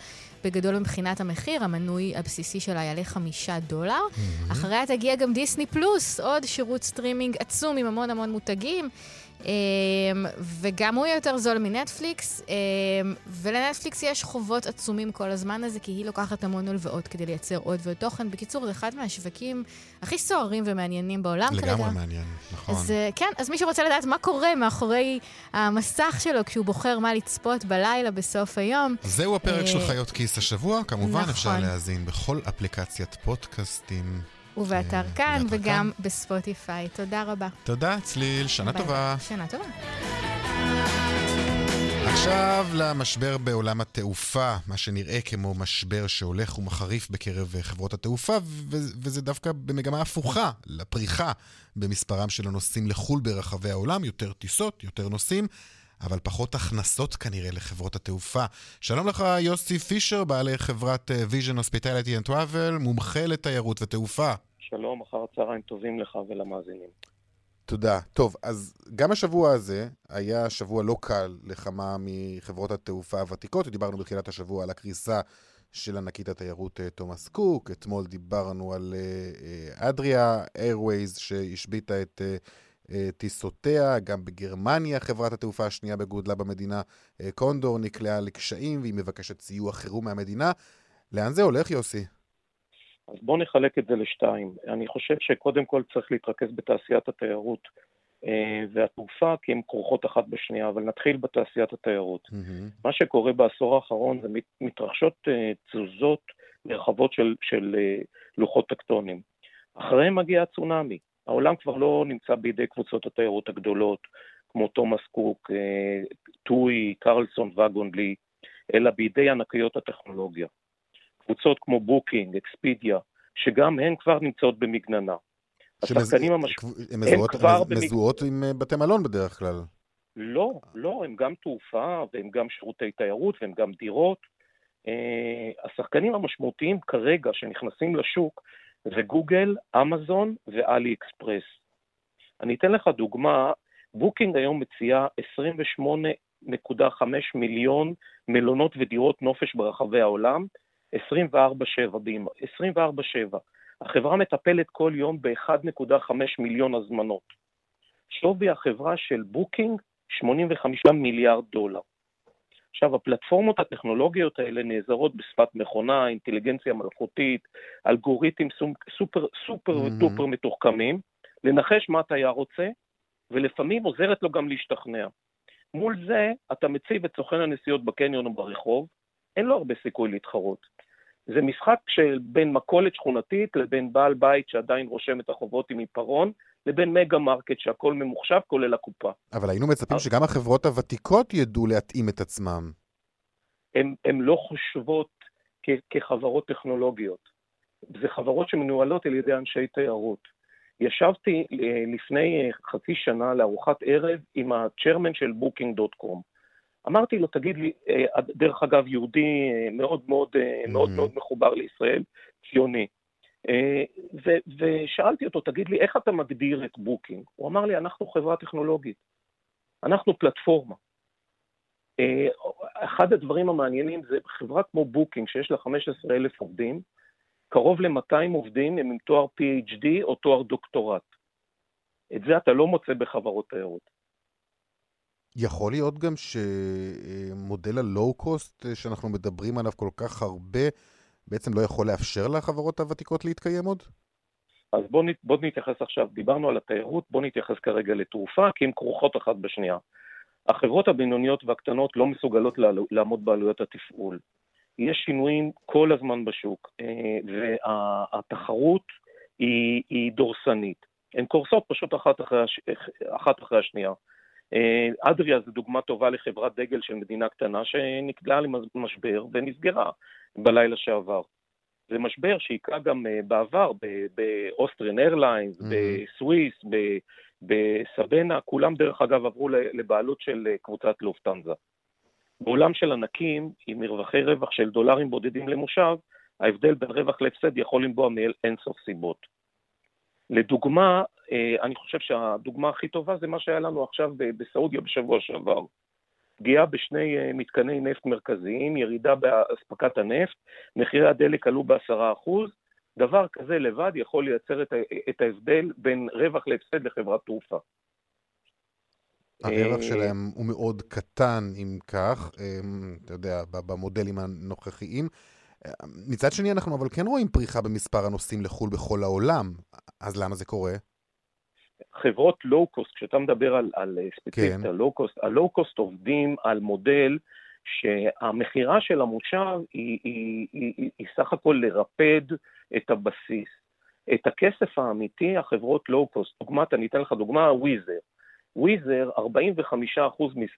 בגדול מבחינת המחיר, המנוי הבסיסי שלה יעלה חמישה דולר. Mm-hmm. אחריה תגיע גם דיסני פלוס, עוד שירות סטרימינג עצום עם המון המון מותגים. אמ, וגם הוא יותר זול מנטפליקס, אמ, ולנטפליקס יש חובות עצומים כל הזמן הזה, כי היא לוקחת המון הלוואות כדי לייצר עוד ועוד תוכן. בקיצור, זה אחד מהשווקים הכי סוערים ומעניינים בעולם כרגע. לגמרי מעניין, נכון. אז כן, אז מי שרוצה לדעת מה קורה מאחורי המסך שלו כשהוא בוחר מה לצפות בלילה בסוף היום. זהו הפרק של אה, חיות כיס השבוע, כמובן נכון. אפשר להאזין בכל אפליקציית פודקאסטים. ובאתר כאן, וגם בספוטיפיי. תודה רבה. תודה, צליל, שנה ביי. טובה. שנה טובה. עכשיו למשבר בעולם התעופה, מה שנראה כמו משבר שהולך ומחריף בקרב חברות התעופה, וזה דווקא במגמה הפוכה לפריחה במספרם של הנוסעים לחו"ל ברחבי העולם, יותר טיסות, יותר נוסעים. אבל פחות הכנסות כנראה לחברות התעופה. שלום לך, יוסי פישר, בעלי חברת אה, Vision Hospitality and Travel, מומחה לתיירות ותעופה. שלום, אחר צהריים טובים לך ולמאזינים. תודה. טוב, אז גם השבוע הזה היה שבוע לא קל לכמה מחברות התעופה הוותיקות. דיברנו בתחילת השבוע על הקריסה של ענקית התיירות אה, תומאס קוק. אתמול דיברנו על אדריה איירווייז שהשביתה את אה, טיסותיה, גם בגרמניה חברת התעופה השנייה בגודלה במדינה, אה, קונדור, נקלעה לקשיים והיא מבקשת סיוע חירום מהמדינה. לאן זה הולך, יוסי? אז בואו נחלק את זה לשתיים. אני חושב שקודם כל צריך להתרכז בתעשיית התיירות אה, והתעופה, כי הן כרוכות אחת בשנייה, אבל נתחיל בתעשיית התיירות. Mm-hmm. מה שקורה בעשור האחרון זה מתרחשות תזוזות נרחבות של, של לוחות טקטונים. אחריהם מגיע הצונאמי. העולם כבר לא נמצא בידי קבוצות התיירות הגדולות, כמו תומאס קוק, אה, טוי, קרלסון וגונדלי, אלא בידי ענקיות הטכנולוגיה. קבוצות כמו בוקינג, אקספידיה, שגם הן כבר נמצאות במגננה. השחקנים המשמעותיים, הן מזוהות, כבר... מזוהות במג... עם אה, בתי מלון בדרך כלל. לא, לא, הם גם תעופה, והם גם שירותי תיירות, והם גם דירות. Uh, השחקנים המשמעותיים כרגע שנכנסים לשוק זה גוגל, אמזון ואלי אקספרס. אני אתן לך דוגמה, בוקינג היום מציעה 28.5 מיליון מלונות ודירות נופש ברחבי העולם, 24/7, 24/7. החברה מטפלת כל יום ב-1.5 מיליון הזמנות. שווי החברה של בוקינג, 85 מיליארד דולר. עכשיו, הפלטפורמות הטכנולוגיות האלה נעזרות בשפת מכונה, אינטליגנציה מלאכותית, אלגוריתמים super super mm-hmm. duper מתוחכמים, לנחש מה התייר רוצה, ולפעמים עוזרת לו גם להשתכנע. מול זה, אתה מציב את סוכן הנסיעות בקניון או ברחוב, אין לו הרבה סיכוי להתחרות. זה משחק של בין מכולת שכונתית לבין בעל בית שעדיין רושם את החובות עם עיפרון, לבין mega market שהכל ממוחשב כולל הקופה. אבל היינו מצפים שגם החברות הוותיקות ידעו להתאים את עצמם. הן לא חושבות כ- כחברות טכנולוגיות. זה חברות שמנוהלות על ידי אנשי תיירות. ישבתי אה, לפני אה, חצי שנה לארוחת ערב עם ה chairman של בוקינג.קום. אמרתי לו, תגיד לי, אה, דרך אגב, יהודי מאוד מאוד מאוד מאוד מחובר לישראל, ציוני. ו- ושאלתי אותו, תגיד לי, איך אתה מגדיר את בוקינג? הוא אמר לי, אנחנו חברה טכנולוגית, אנחנו פלטפורמה. אחד הדברים המעניינים זה חברה כמו בוקינג, שיש לה 15,000 עובדים, קרוב ל-200 עובדים הם עם תואר PhD או תואר דוקטורט. את זה אתה לא מוצא בחברות תיירות. יכול להיות גם שמודל הלואו-קוסט שאנחנו מדברים עליו כל כך הרבה, בעצם לא יכול לאפשר לחברות הוותיקות להתקיים עוד? אז בואו בוא נתייחס עכשיו, דיברנו על התיירות, בואו נתייחס כרגע לתעופה, כי הן כרוכות אחת בשנייה. החברות הבינוניות והקטנות לא מסוגלות לעמוד בעלויות התפעול. יש שינויים כל הזמן בשוק, אה, והתחרות היא, היא דורסנית. הן קורסות פשוט אחת אחרי, הש... אחת אחרי השנייה. אה, אדריה זו דוגמה טובה לחברת דגל של מדינה קטנה שנקלעה למשבר ונסגרה בלילה שעבר. זה משבר שהיכה גם אה, בעבר באוסטרין איירליינס, mm-hmm. בסוויס, בסבנה, כולם דרך אגב עברו לבעלות של קבוצת לופטנזה. בעולם של ענקים, עם מרווחי רווח של דולרים בודדים למושב, ההבדל בין רווח להפסד יכול לנבוע מאינסוף סיבות. לדוגמה, אה, אני חושב שהדוגמה הכי טובה זה מה שהיה לנו עכשיו בסעודיה בשבוע שעבר. פגיעה בשני אה, מתקני נפט מרכזיים, ירידה באספקת הנפט, מחירי הדלק עלו בעשרה אחוז, דבר כזה לבד יכול לייצר את ההבדל בין רווח להפסד לחברת תעופה. הרווח אה, שלהם הוא מאוד קטן, אם כך, אה, אתה יודע, במודלים הנוכחיים. מצד שני, אנחנו אבל כן רואים פריחה במספר הנוסעים לחו"ל בכל העולם, אז למה זה קורה? חברות לואו-קוסט, כשאתה מדבר על, על ספציפית כן. הלואו-קוסט, הלואו-קוסט עובדים על מודל שהמכירה של המושב היא, היא, היא, היא, היא סך הכל לרפד את הבסיס. את הכסף האמיתי, החברות לואו-קוסט, דוגמת, אני אתן לך דוגמה, וויזר. וויזר, 45%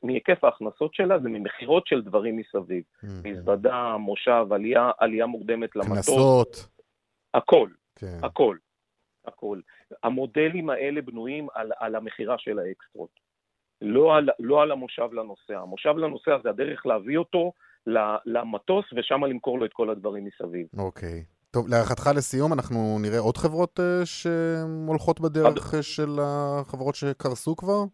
מהיקף ההכנסות שלה זה ממכירות של דברים מסביב. Mm-hmm. מזוודה, מושב, עלייה, עלייה מוקדמת למטוס. קנסות. הכל, כן. הכל, הכל. המודלים האלה בנויים על, על המכירה של האקסטרות. לא על, לא על המושב לנוסע. המושב לנוסע זה הדרך להביא אותו למטוס ושם למכור לו את כל הדברים מסביב. אוקיי. Okay. טוב, להערכתך לסיום, אנחנו נראה עוד חברות uh, שהולכות בדרך חד... של החברות שקרסו כבר?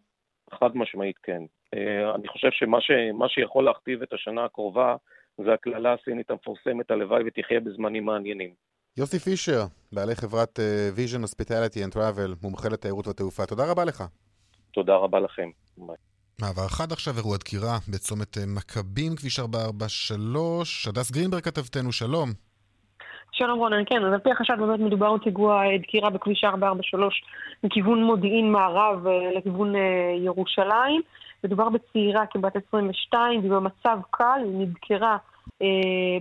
חד משמעית כן. Uh, אני חושב שמה ש... שיכול להכתיב את השנה הקרובה זה הקללה הסינית המפורסמת, הלוואי ותחיה בזמנים מעניינים. יוסי פישר, בעלי חברת uh, Vision Hospitality and Travel, מומחה לתיירות ותעופה, תודה רבה לך. תודה רבה לכם. מעבר אחד עכשיו, אירוע דקירה בצומת מכבים, כביש 443. הדס גרינברג כתבתנו, שלום. שלום רונן, כן, אז על פי החשד באמת מדובר בפיגוע אה, דקירה בכביש 443 מכיוון מודיעין מערב אה, לכיוון אה, ירושלים. מדובר בצעירה כבת 22, והיא במצב קל, היא נדקרה אה,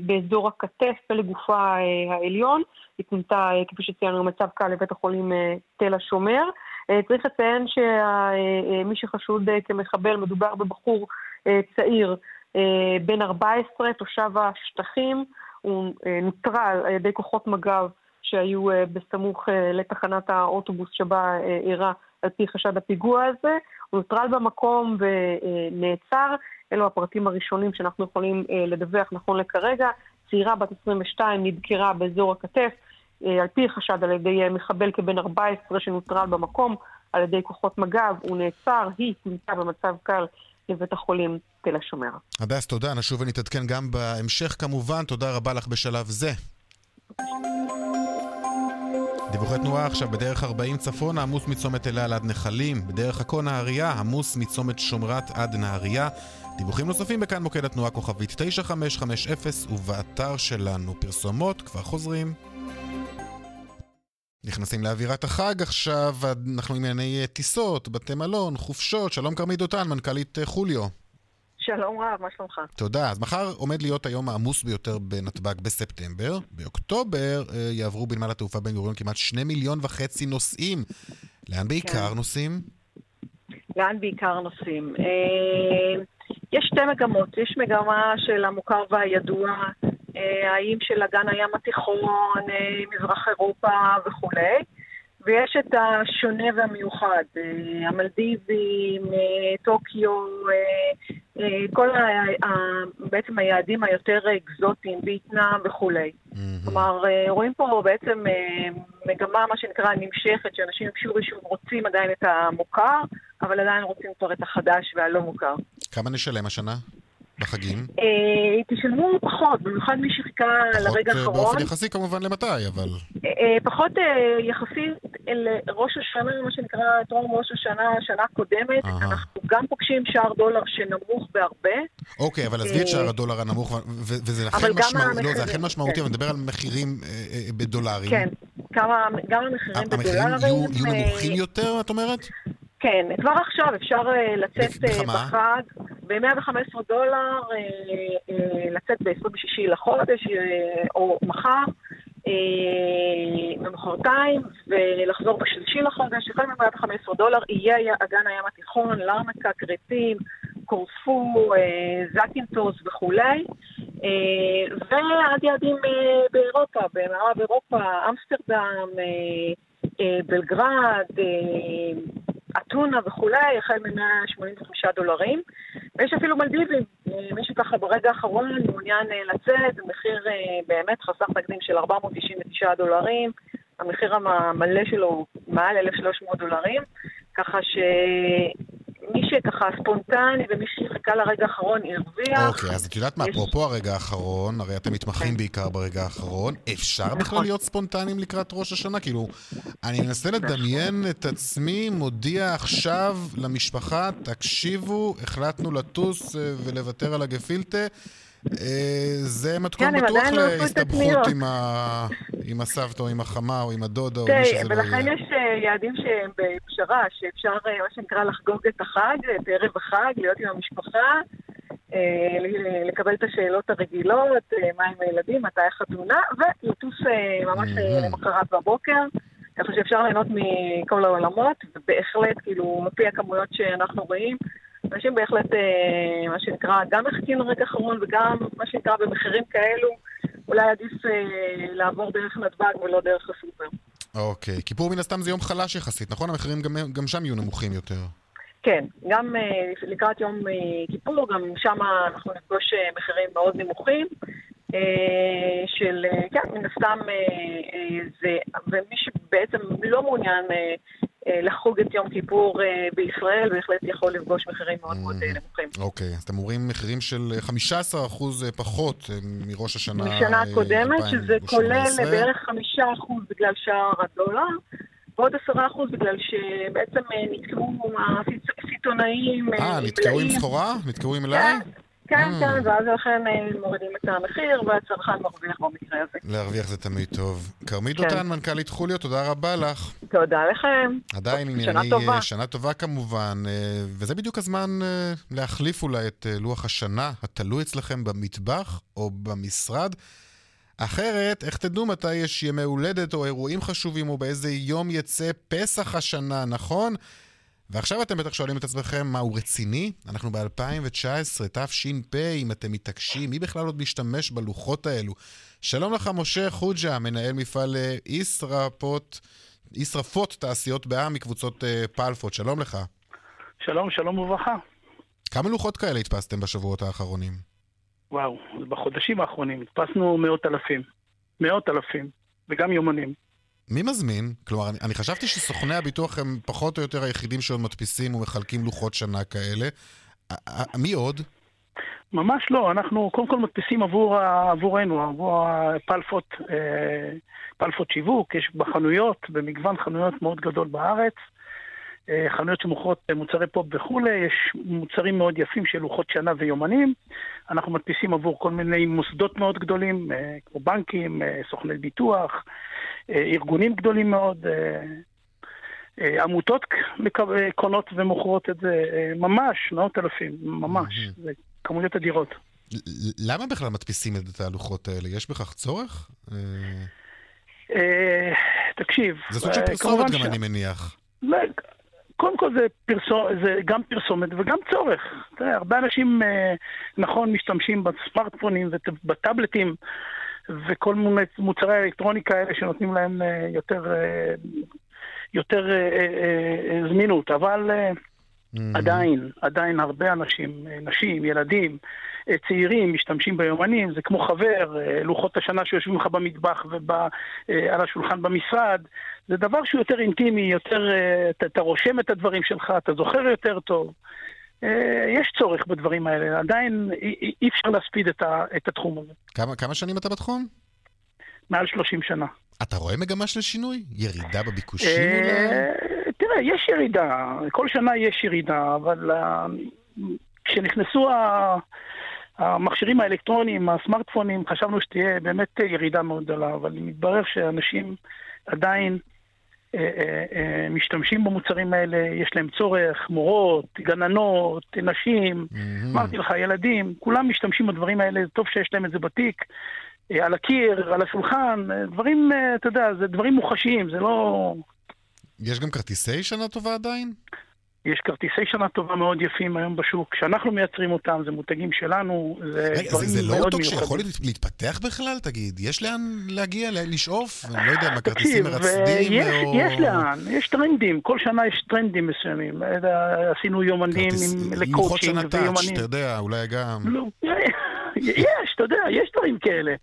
באזור הכתף ולגופה אה, העליון. היא פונתה, אה, כפי שציינו, במצב קל לבית החולים אה, תל השומר. אה, צריך לציין שמי שחשוד אה, כמחבל מדובר בבחור אה, צעיר אה, בן 14, תושב השטחים. הוא אה, נוטרל על ידי כוחות מג"ב שהיו אה, בסמוך אה, לתחנת האוטובוס שבה אירע על פי חשד הפיגוע הזה. הוא נוטרל במקום ונעצר. אלו הפרטים הראשונים שאנחנו יכולים לדווח נכון לכרגע. צעירה בת 22 נדקרה באזור הכתף, על פי חשד על ידי מחבל כבן 14 שנוטרל במקום על ידי כוחות מג"ב. הוא נעצר, היא נמצאה במצב קל לבית החולים תל השומר. הדס, תודה. נשוב ונתעדכן גם בהמשך כמובן. תודה רבה לך בשלב זה. דיווחי תנועה עכשיו בדרך 40 צפון, עמוס מצומת אלעל עד נחלים, בדרך עכו נהריה, עמוס מצומת שומרת עד נהריה. דיווחים נוספים בכאן מוקד התנועה כוכבית 9550 ובאתר שלנו פרסומות, כבר חוזרים. נכנסים לאווירת החג עכשיו, אנחנו עם ענייני טיסות, בתי מלון, חופשות, שלום כרמית דותן, מנכ"לית חוליו. שלום רב, מה שלומך? תודה. אז מחר עומד להיות היום העמוס ביותר בנתב"ג בספטמבר. באוקטובר אה, יעברו בנמל התעופה בן גוריון כמעט שני מיליון וחצי נוסעים. לאן בעיקר כן. נוסעים? לאן בעיקר נוסעים? אה, יש שתי מגמות. יש מגמה של המוכר והידוע, אה, האיים של אגן הים התיכון, מזרח אירופה וכולי. ויש את השונה והמיוחד, המלדיבים, טוקיו, כל ה, ה, בעצם היעדים היותר אקזוטיים, וייטנאם וכולי. כלומר, אה, רואים פה בעצם אה, מגמה, מה שנקרא, נמשכת, שאנשים שוב ושוב רוצים עדיין את המוכר, אבל עדיין רוצים כבר את החדש והלא מוכר. כמה נשלם השנה? בחגים? אה, תשלמו פחות, במיוחד מי שחיכה לרגע אה, האחרון. באופן יחסי כמובן למתי, אבל... אה, פחות יחסית אל ראש השנה, מה שנקרא טרום ראש השנה, השנה הקודמת. אהה. אנחנו גם פוגשים שער דולר שנמוך בהרבה. אוקיי, אבל עזבי את שער הדולר הנמוך, וזה משמעותי, לא, המחירים, אכן משמעותי. אבל נדבר על מחירים בדולרים. כן, גם המחירים המחירים בדולרים. יהיו יהיו נמוכים יותר, את אומרת? כן, כבר עכשיו אפשר אה, לצאת אה? בחג. ב-115 דולר, אה, לצאת ב-26 לחודש או מחר, ומחרתיים, ולחזור בשלישי לחודש, החל מ-115 דולר. יהיה אגן הים התיכון, לרנקה, כרתים, קורפו, זקינטוס וכולי, ועד יעדים באירופה, במערב אירופה, אמסטרדם, בלגרד, אתונה וכולי, החל מ-185 דולרים. ויש אפילו מלדיבים, אה, מי שככה ברגע האחרון מעוניין אה, לצאת, מחיר אה, באמת חסר תקדים של 499 דולרים, המחיר המלא שלו מעל 1,300 דולרים, ככה שמי שככה ספונטני ומי שחיכה לרגע האחרון הרוויח. אוקיי, אז את יודעת מה, אפרופו הרגע האחרון, הרי אתם מתמחים בעיקר ברגע האחרון, אפשר בכלל להיות ספונטניים לקראת ראש השנה? כאילו, אני מנסה לדמיין את עצמי מודיע עכשיו למשפחה, תקשיבו, החלטנו לטוס אה, ולוותר על הגפילטה. אה, זה מתכון בטוח לא להסתבכות. עם הסבתא או עם החמה או עם הדודה או מי שזה לא ולכן יהיה. יש אה, יעדים שהם בפשרה, שאפשר, אה, מה שנקרא, לחגוג את החג, את ערב החג, להיות עם המשפחה, לקבל את השאלות הרגילות, מה עם הילדים, מתי החתונה, ולטוס ממש למחרת בבוקר. ככה שאפשר ליהנות מכל העולמות, ובהחלט, כאילו, לפי הכמויות שאנחנו רואים, אנשים בהחלט, אה, מה שנקרא, גם מחכים לרגע האחרון וגם, מה שנקרא, במחירים כאלו, אולי עדיף אה, לעבור דרך נתב"ג ולא דרך הסופר. אוקיי, כיפור מן הסתם זה יום חלש יחסית, נכון? המחירים גם- גם שם יהיו נמוכים יותר. כן, גם אה, לקראת יום אה, כיפור, גם שם אנחנו נפגוש אה, מחירים מאוד נמוכים. של, כן, מן הסתם זה, ומי שבעצם לא מעוניין לחוג את יום כיפור אה, בישראל, בהחלט יכול לפגוש מחירים מאוד מאוד אה, נמוכים. אוקיי, אז אתם אומרים מחירים של 15% פחות אה, מראש השנה משנה אה, הקודמת, שזה כולל 2018. בערך חמישה אחוז בגלל שער הדולר, ועוד עשרה אחוז בגלל שבעצם אה, נתקעו הסיטונאים. אה, נתקעו עם סחורה? נתקעו עם מלאי? כן, אה. כן, ואז לכן אה, מורידים את המחיר, והצרכן מרוויח במקרה הזה. להרוויח זה תמיד טוב. כרמית כן. דותן, מנכ"לית חוליו, תודה רבה לך. תודה לכם. עדיין שנה ענייני... טובה. אה, שנה טובה כמובן, וזה בדיוק הזמן להחליף אולי את לוח השנה התלוי אצלכם במטבח או במשרד. אחרת, איך תדעו מתי יש ימי הולדת או אירועים חשובים או באיזה יום יצא פסח השנה, נכון? ועכשיו אתם בטח שואלים את עצמכם, מה, הוא רציני? אנחנו ב-2019, תש"פ, אם אתם מתעקשים, מי בכלל עוד משתמש בלוחות האלו? שלום לך, משה חוג'ה, מנהל מפעל אה, ישרפות, ישרפות תעשיות בעם מקבוצות אה, פלפות, שלום לך. שלום, שלום וברכה. כמה לוחות כאלה הדפסתם בשבועות האחרונים? וואו, בחודשים האחרונים הדפסנו מאות אלפים. מאות אלפים, וגם יומנים. מי מזמין? כלומר, אני, אני חשבתי שסוכני הביטוח הם פחות או יותר היחידים שעוד מדפיסים ומחלקים לוחות שנה כאלה. מי עוד? ממש לא, אנחנו קודם כל מדפיסים עבור, עבורנו, עבור הפלפות, אה, פלפות שיווק, יש בחנויות, במגוון חנויות מאוד גדול בארץ, אה, חנויות שמוכרות מוצרי פופ וכולי, יש מוצרים מאוד יפים של לוחות שנה ויומנים, אנחנו מדפיסים עבור כל מיני מוסדות מאוד גדולים, אה, כמו בנקים, סוכני ביטוח, ארגונים גדולים מאוד, אה, אה, עמותות אה, קונות ומוכרות את זה, אה, ממש, מאות אלפים, ממש. זה כמויות אדירות. למה בכלל מדפיסים את הלוחות האלה? יש בכך צורך? אה, אה, תקשיב, זה סוג של אה, פרסומת גם, אני מניח. לא, קודם כל זה, פרסו, זה גם פרסומת וגם צורך. אתה יודע, הרבה אנשים, אה, נכון, משתמשים בסמארטפונים ובטאבלטים וכל מוצרי האלקטרוניקה האלה שנותנים להם אה, יותר, אה, יותר אה, זמינות, אבל אה, עדיין, עדיין הרבה אנשים, נשים, ילדים, צעירים, משתמשים ביומנים, זה כמו חבר, לוחות השנה שיושבים לך במטבח ועל השולחן במשרד, זה דבר שהוא יותר אינטימי, יותר, אתה רושם את הדברים שלך, אתה זוכר יותר טוב. אה, יש צורך בדברים האלה, עדיין אי, אפשר להספיד את, ה, את התחום הזה. כמה, כמה שנים אתה בתחום? מעל 30 שנה. אתה רואה מגמה של שינוי? ירידה בביקושים אולי? אה, תראה, יש ירידה, כל שנה יש ירידה, אבל אה, כשנכנסו המכשירים האלקטרוניים, הסמארטפונים, חשבנו שתהיה באמת ירידה מאוד גדולה, אבל מתברר שאנשים עדיין משתמשים במוצרים האלה, יש להם צורך, מורות, גננות, נשים, אמרתי לך, ילדים, כולם משתמשים בדברים האלה, טוב שיש להם את זה בתיק. אה, על הקיר, על השולחן, אה, דברים, אה, אתה יודע, זה דברים מוחשיים, זה לא... יש גם כרטיסי שנה טובה עדיין? יש כרטיסי שנה טובה מאוד יפים היום בשוק, כשאנחנו מייצרים אותם, זה מותגים שלנו, זה רגע, זה, דברים זה לא מאוד אוטו שיכול מיוחדים. להת- להתפתח בכלל? תגיד, יש לאן להגיע, לשאוף? אני לא יודע, מה, כרטיסים מרצדים? יש, או... יש לאן, יש טרנדים, כל שנה יש טרנדים מסוימים. אה, עשינו יומנים עם לוחות לקואוצ'ינג שנה טאץ'. אתה יודע, אולי גם... לא, יש, אתה יודע, יש דברים כאלה.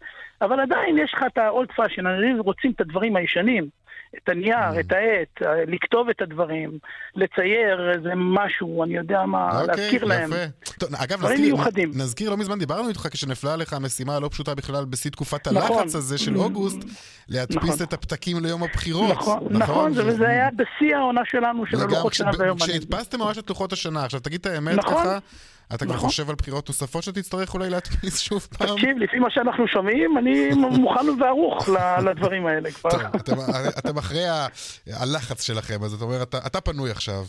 אבל עדיין יש לך את ה-old fashion, רוצים את הדברים הישנים. את הנייר, את העט, אה, לכתוב את הדברים, לצייר איזה משהו, אני יודע מה, להזכיר להם. אוקיי, יפה. טוב, אגב, דברים נזכיר, מיוחדים. נזכיר, לא מזמן דיברנו איתך כשנפלה עליך המשימה הלא פשוטה בכלל בשיא תקופת נכון. הלחץ הזה של אוגוסט, להדפיס נכון. את הפתקים ליום הבחירות. נכון, נכון, זה- וזה היה בשיא העונה שלנו של הלוחות שנה ויומנים. כשהדפסתם ממש את לוחות השנה, עכשיו תגיד את האמת נכון. ככה, אתה כבר נכון. חושב על בחירות נוספות שתצטרך אולי להדפיס שוב פעם? תקשיב, לפי מה שאנחנו שומעים, אני מוכן וערוך לדברים האלה כבר. טוב, אתם- אחרי הלחץ שלכם, אז אתה אומר, אתה פנוי עכשיו.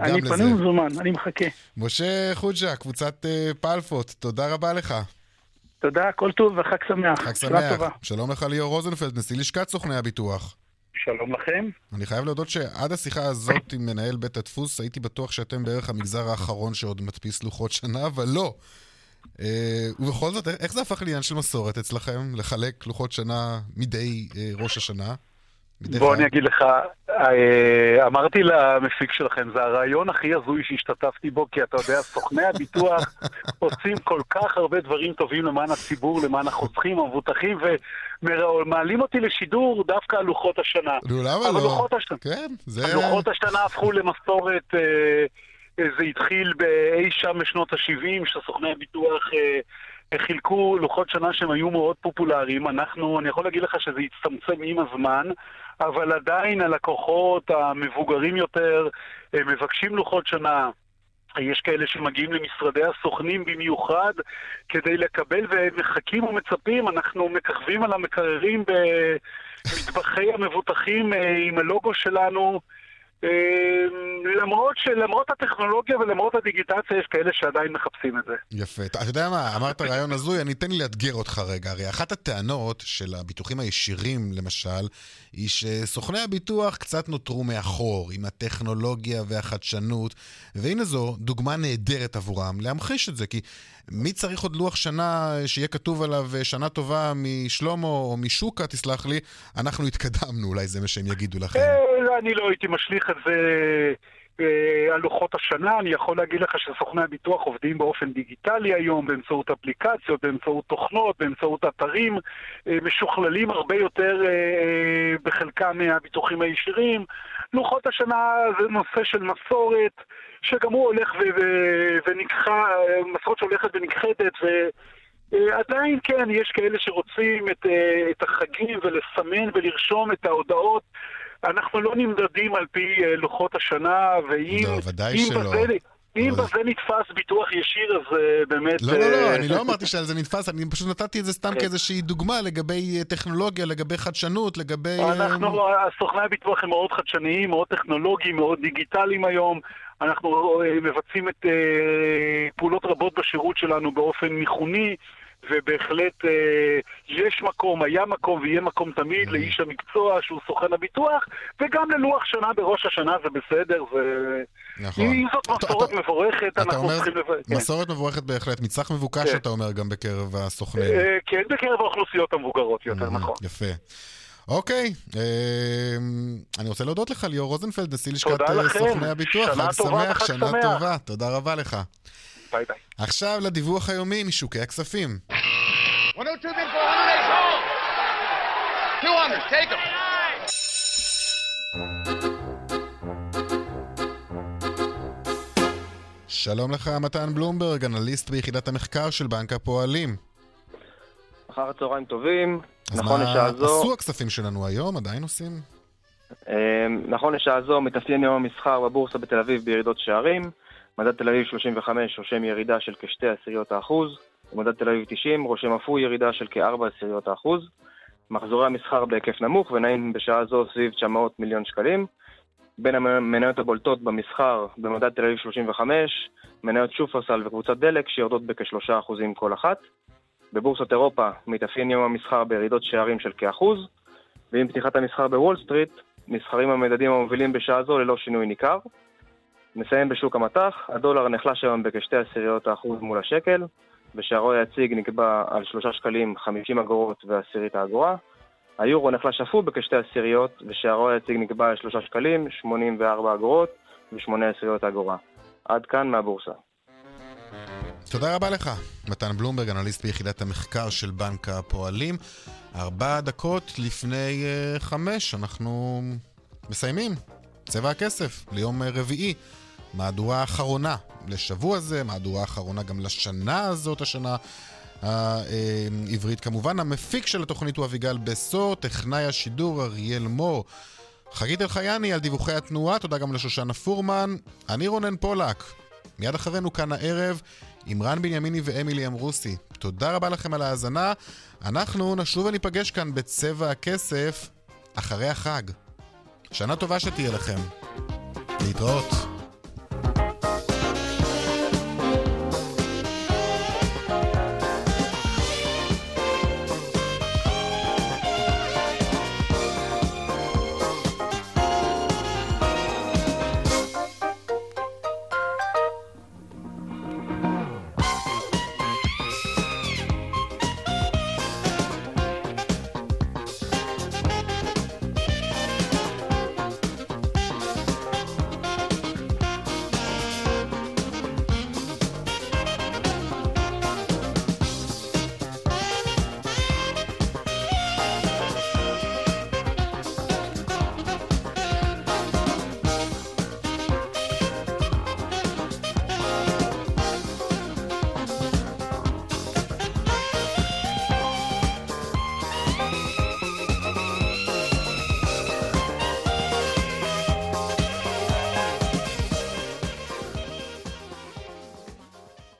אני. פנוי ומזומן, אני מחכה. משה חוג'ה, קבוצת אה, פלפות, תודה רבה לך. תודה, כל טוב וחג שמח. חג שמח. שלום לך ליאור רוזנפלד, נשיא לשכת סוכני הביטוח. שלום לכם. אני חייב להודות שעד השיחה הזאת עם מנהל בית הדפוס, הייתי בטוח שאתם בערך המגזר האחרון שעוד מדפיס לוחות שנה, אבל לא. אה, ובכל זאת, איך זה הפך לעניין של מסורת אצלכם, לחלק לוחות שנה מדי אה, ראש השנה? בוא? אני אגיד לך, אה, אמרתי למפיק שלכם, זה הרעיון הכי הזוי שהשתתפתי בו, כי אתה יודע, סוכני הביטוח עושים כל כך הרבה דברים טובים למען הציבור, למען החוסכים, המבוטחים, ומעלים אותי לשידור דווקא על לוחות השנה. נו, למה לא? לוחות השנה, כן, זה... לוחות השנה הפכו למסורת, אה, אה, זה התחיל באי שם בשנות ה-70, שסוכני הביטוח חילקו לוחות שנה שהם היו מאוד פופולריים. אנחנו, אני יכול להגיד לך שזה הצטמצם עם הזמן, אבל עדיין הלקוחות המבוגרים יותר מבקשים לוחות שנה. יש כאלה שמגיעים למשרדי הסוכנים במיוחד כדי לקבל ומחכים ומצפים, אנחנו מככבים על המקררים במטבחי המבוטחים אה, עם הלוגו שלנו. אה, למרות, שלמרות הטכנולוגיה ולמרות הדיגיטציה יש כאלה שעדיין מחפשים את זה. יפה. אתה יודע מה, אמרת רעיון הזוי, אני אתן לי לאתגר אותך רגע. הרי אחת הטענות של הביטוחים הישירים, למשל, היא שסוכני הביטוח קצת נותרו מאחור עם הטכנולוגיה והחדשנות, והנה זו דוגמה נהדרת עבורם להמחיש את זה, כי מי צריך עוד לוח שנה שיהיה כתוב עליו שנה טובה משלמה או משוקה, תסלח לי, אנחנו התקדמנו, אולי זה מה שהם יגידו לכם. אה, אני לא הייתי משליך את זה אה, על לוחות השנה, אני יכול להגיד לך שסוכני הביטוח עובדים באופן דיגיטלי היום, באמצעות אפליקציות, באמצעות תוכנות, באמצעות אתרים, אה, משוכללים הרבה יותר אה, אה, בחלקם מהביטוחים הישירים. לוחות השנה זה נושא של מסורת, שגם הוא הולך ו- ונכחה, מסורת שהולכת ונכחדת, ו... אה, עדיין כן, יש כאלה שרוצים את, אה, את החגים ולסמן ולרשום את ההודעות. אנחנו לא נמדדים על פי אה, לוחות השנה, ואם לא, ודאי אם שלא. בזה, אם בזה נתפס ביטוח ישיר, אז אה, באמת... לא, לא, לא, אה, אני לא אמרתי שעל זה נתפס, אני פשוט נתתי את זה סתם כאיזושהי דוגמה לגבי טכנולוגיה, לגבי חדשנות, לגבי... אנחנו, סוכני הביטוח הם מאוד חדשניים, מאוד טכנולוגיים, מאוד דיגיטליים היום. אנחנו מבצעים את פעולות רבות בשירות שלנו באופן מיכוני, ובהחלט אה, יש מקום, היה מקום ויהיה מקום תמיד Mm. לאיש המקצוע שהוא סוכן הביטוח, וגם ללוח שנה בראש השנה זה בסדר, ו... נכון. אם זאת מסורת מבורכת, אתה אנחנו אומר, צריכים... לב- כן. מסורת מבורכת בהחלט, מצרך מבוקש כן. אתה אומר גם בקרב הסוכנים. אה, כן, בקרב האוכלוסיות המבוגרות יותר, נכון. יפה. אוקיי, אה, אני רוצה להודות לך, ליאור רוזנפלד, נשיא לשכת אה. סוכני הביטוח. חג שמח, שנה. טובה. תודה רבה לך. ביי ביי. עכשיו לדיווח היומי משוקי הכספים. 102 bid for 100 ace home. 200, take him. שלום לך, מתן בלומברג, אנליסט ביחידת המחקר של בנק הפועלים. אחר הצהריים טובים, אז נכון מה לשעה זו, עשו הכספים שלנו היום? עדיין עושים? אה, נכון לשעה זו מתאפיין יום המסחר בבורסה בתל אביב בירידות שערים, מדד תל אביב 35 רושם ירידה של כשתי עשיריות האחוז, ומדד תל אביב 90 רושם אף הוא ירידה של כארבע עשיריות האחוז. מחזורי המסחר בהיקף נמוך ונעים בשעה זו סביב 900 מיליון שקלים. בין המניות הבולטות במסחר במדד תל אביב 35, מניות שופרסל וקבוצת דלק שיורדות בכשלושה אחוזים כל אחת. בבורסות אירופה מתאפיין יום המסחר בירידות שערים של כאחוז, ועם פתיחת המסחר בוול סטריט, נסחרים המדדים המובילים בשעה זו ללא שינוי ניכר. נסיים בשוק המטח, הדולר נחלש היום בכשתי עשיריות האחוז מול השקל, ושערו היציג נקבע על שלושה שקלים חמישים אגורות ועשירית האגורה. היורו נחלש אף הוא בכשתי עשיריות, ושערו היציג נקבע על שלושה שקלים שמונים וארבע אגורות ושמונה עשיריות האגורה. עד כאן מהבורסה. תודה רבה לך, מתן בלומברג, אנליסט ביחידת המחקר של בנק הפועלים. ארבע דקות לפני uh, חמש, אנחנו מסיימים. צבע הכסף, ליום uh, רביעי. מהדורה האחרונה לשבוע זה, מהדורה האחרונה גם לשנה הזאת, השנה העברית כמובן. המפיק של התוכנית הוא אביגל בסור, טכנאי השידור אריאל מור. חגית אלחייני על דיווחי התנועה, תודה גם לשושנה פורמן. אני רונן פולק. מיד אחרינו כאן הערב עם רן בנימיני ואמילי אמרוסי. תודה רבה לכם על ההאזנה. אנחנו נשוב וניפגש כאן בצבע הכסף אחרי החג. שנה טובה שתהיה לכם. להתראות.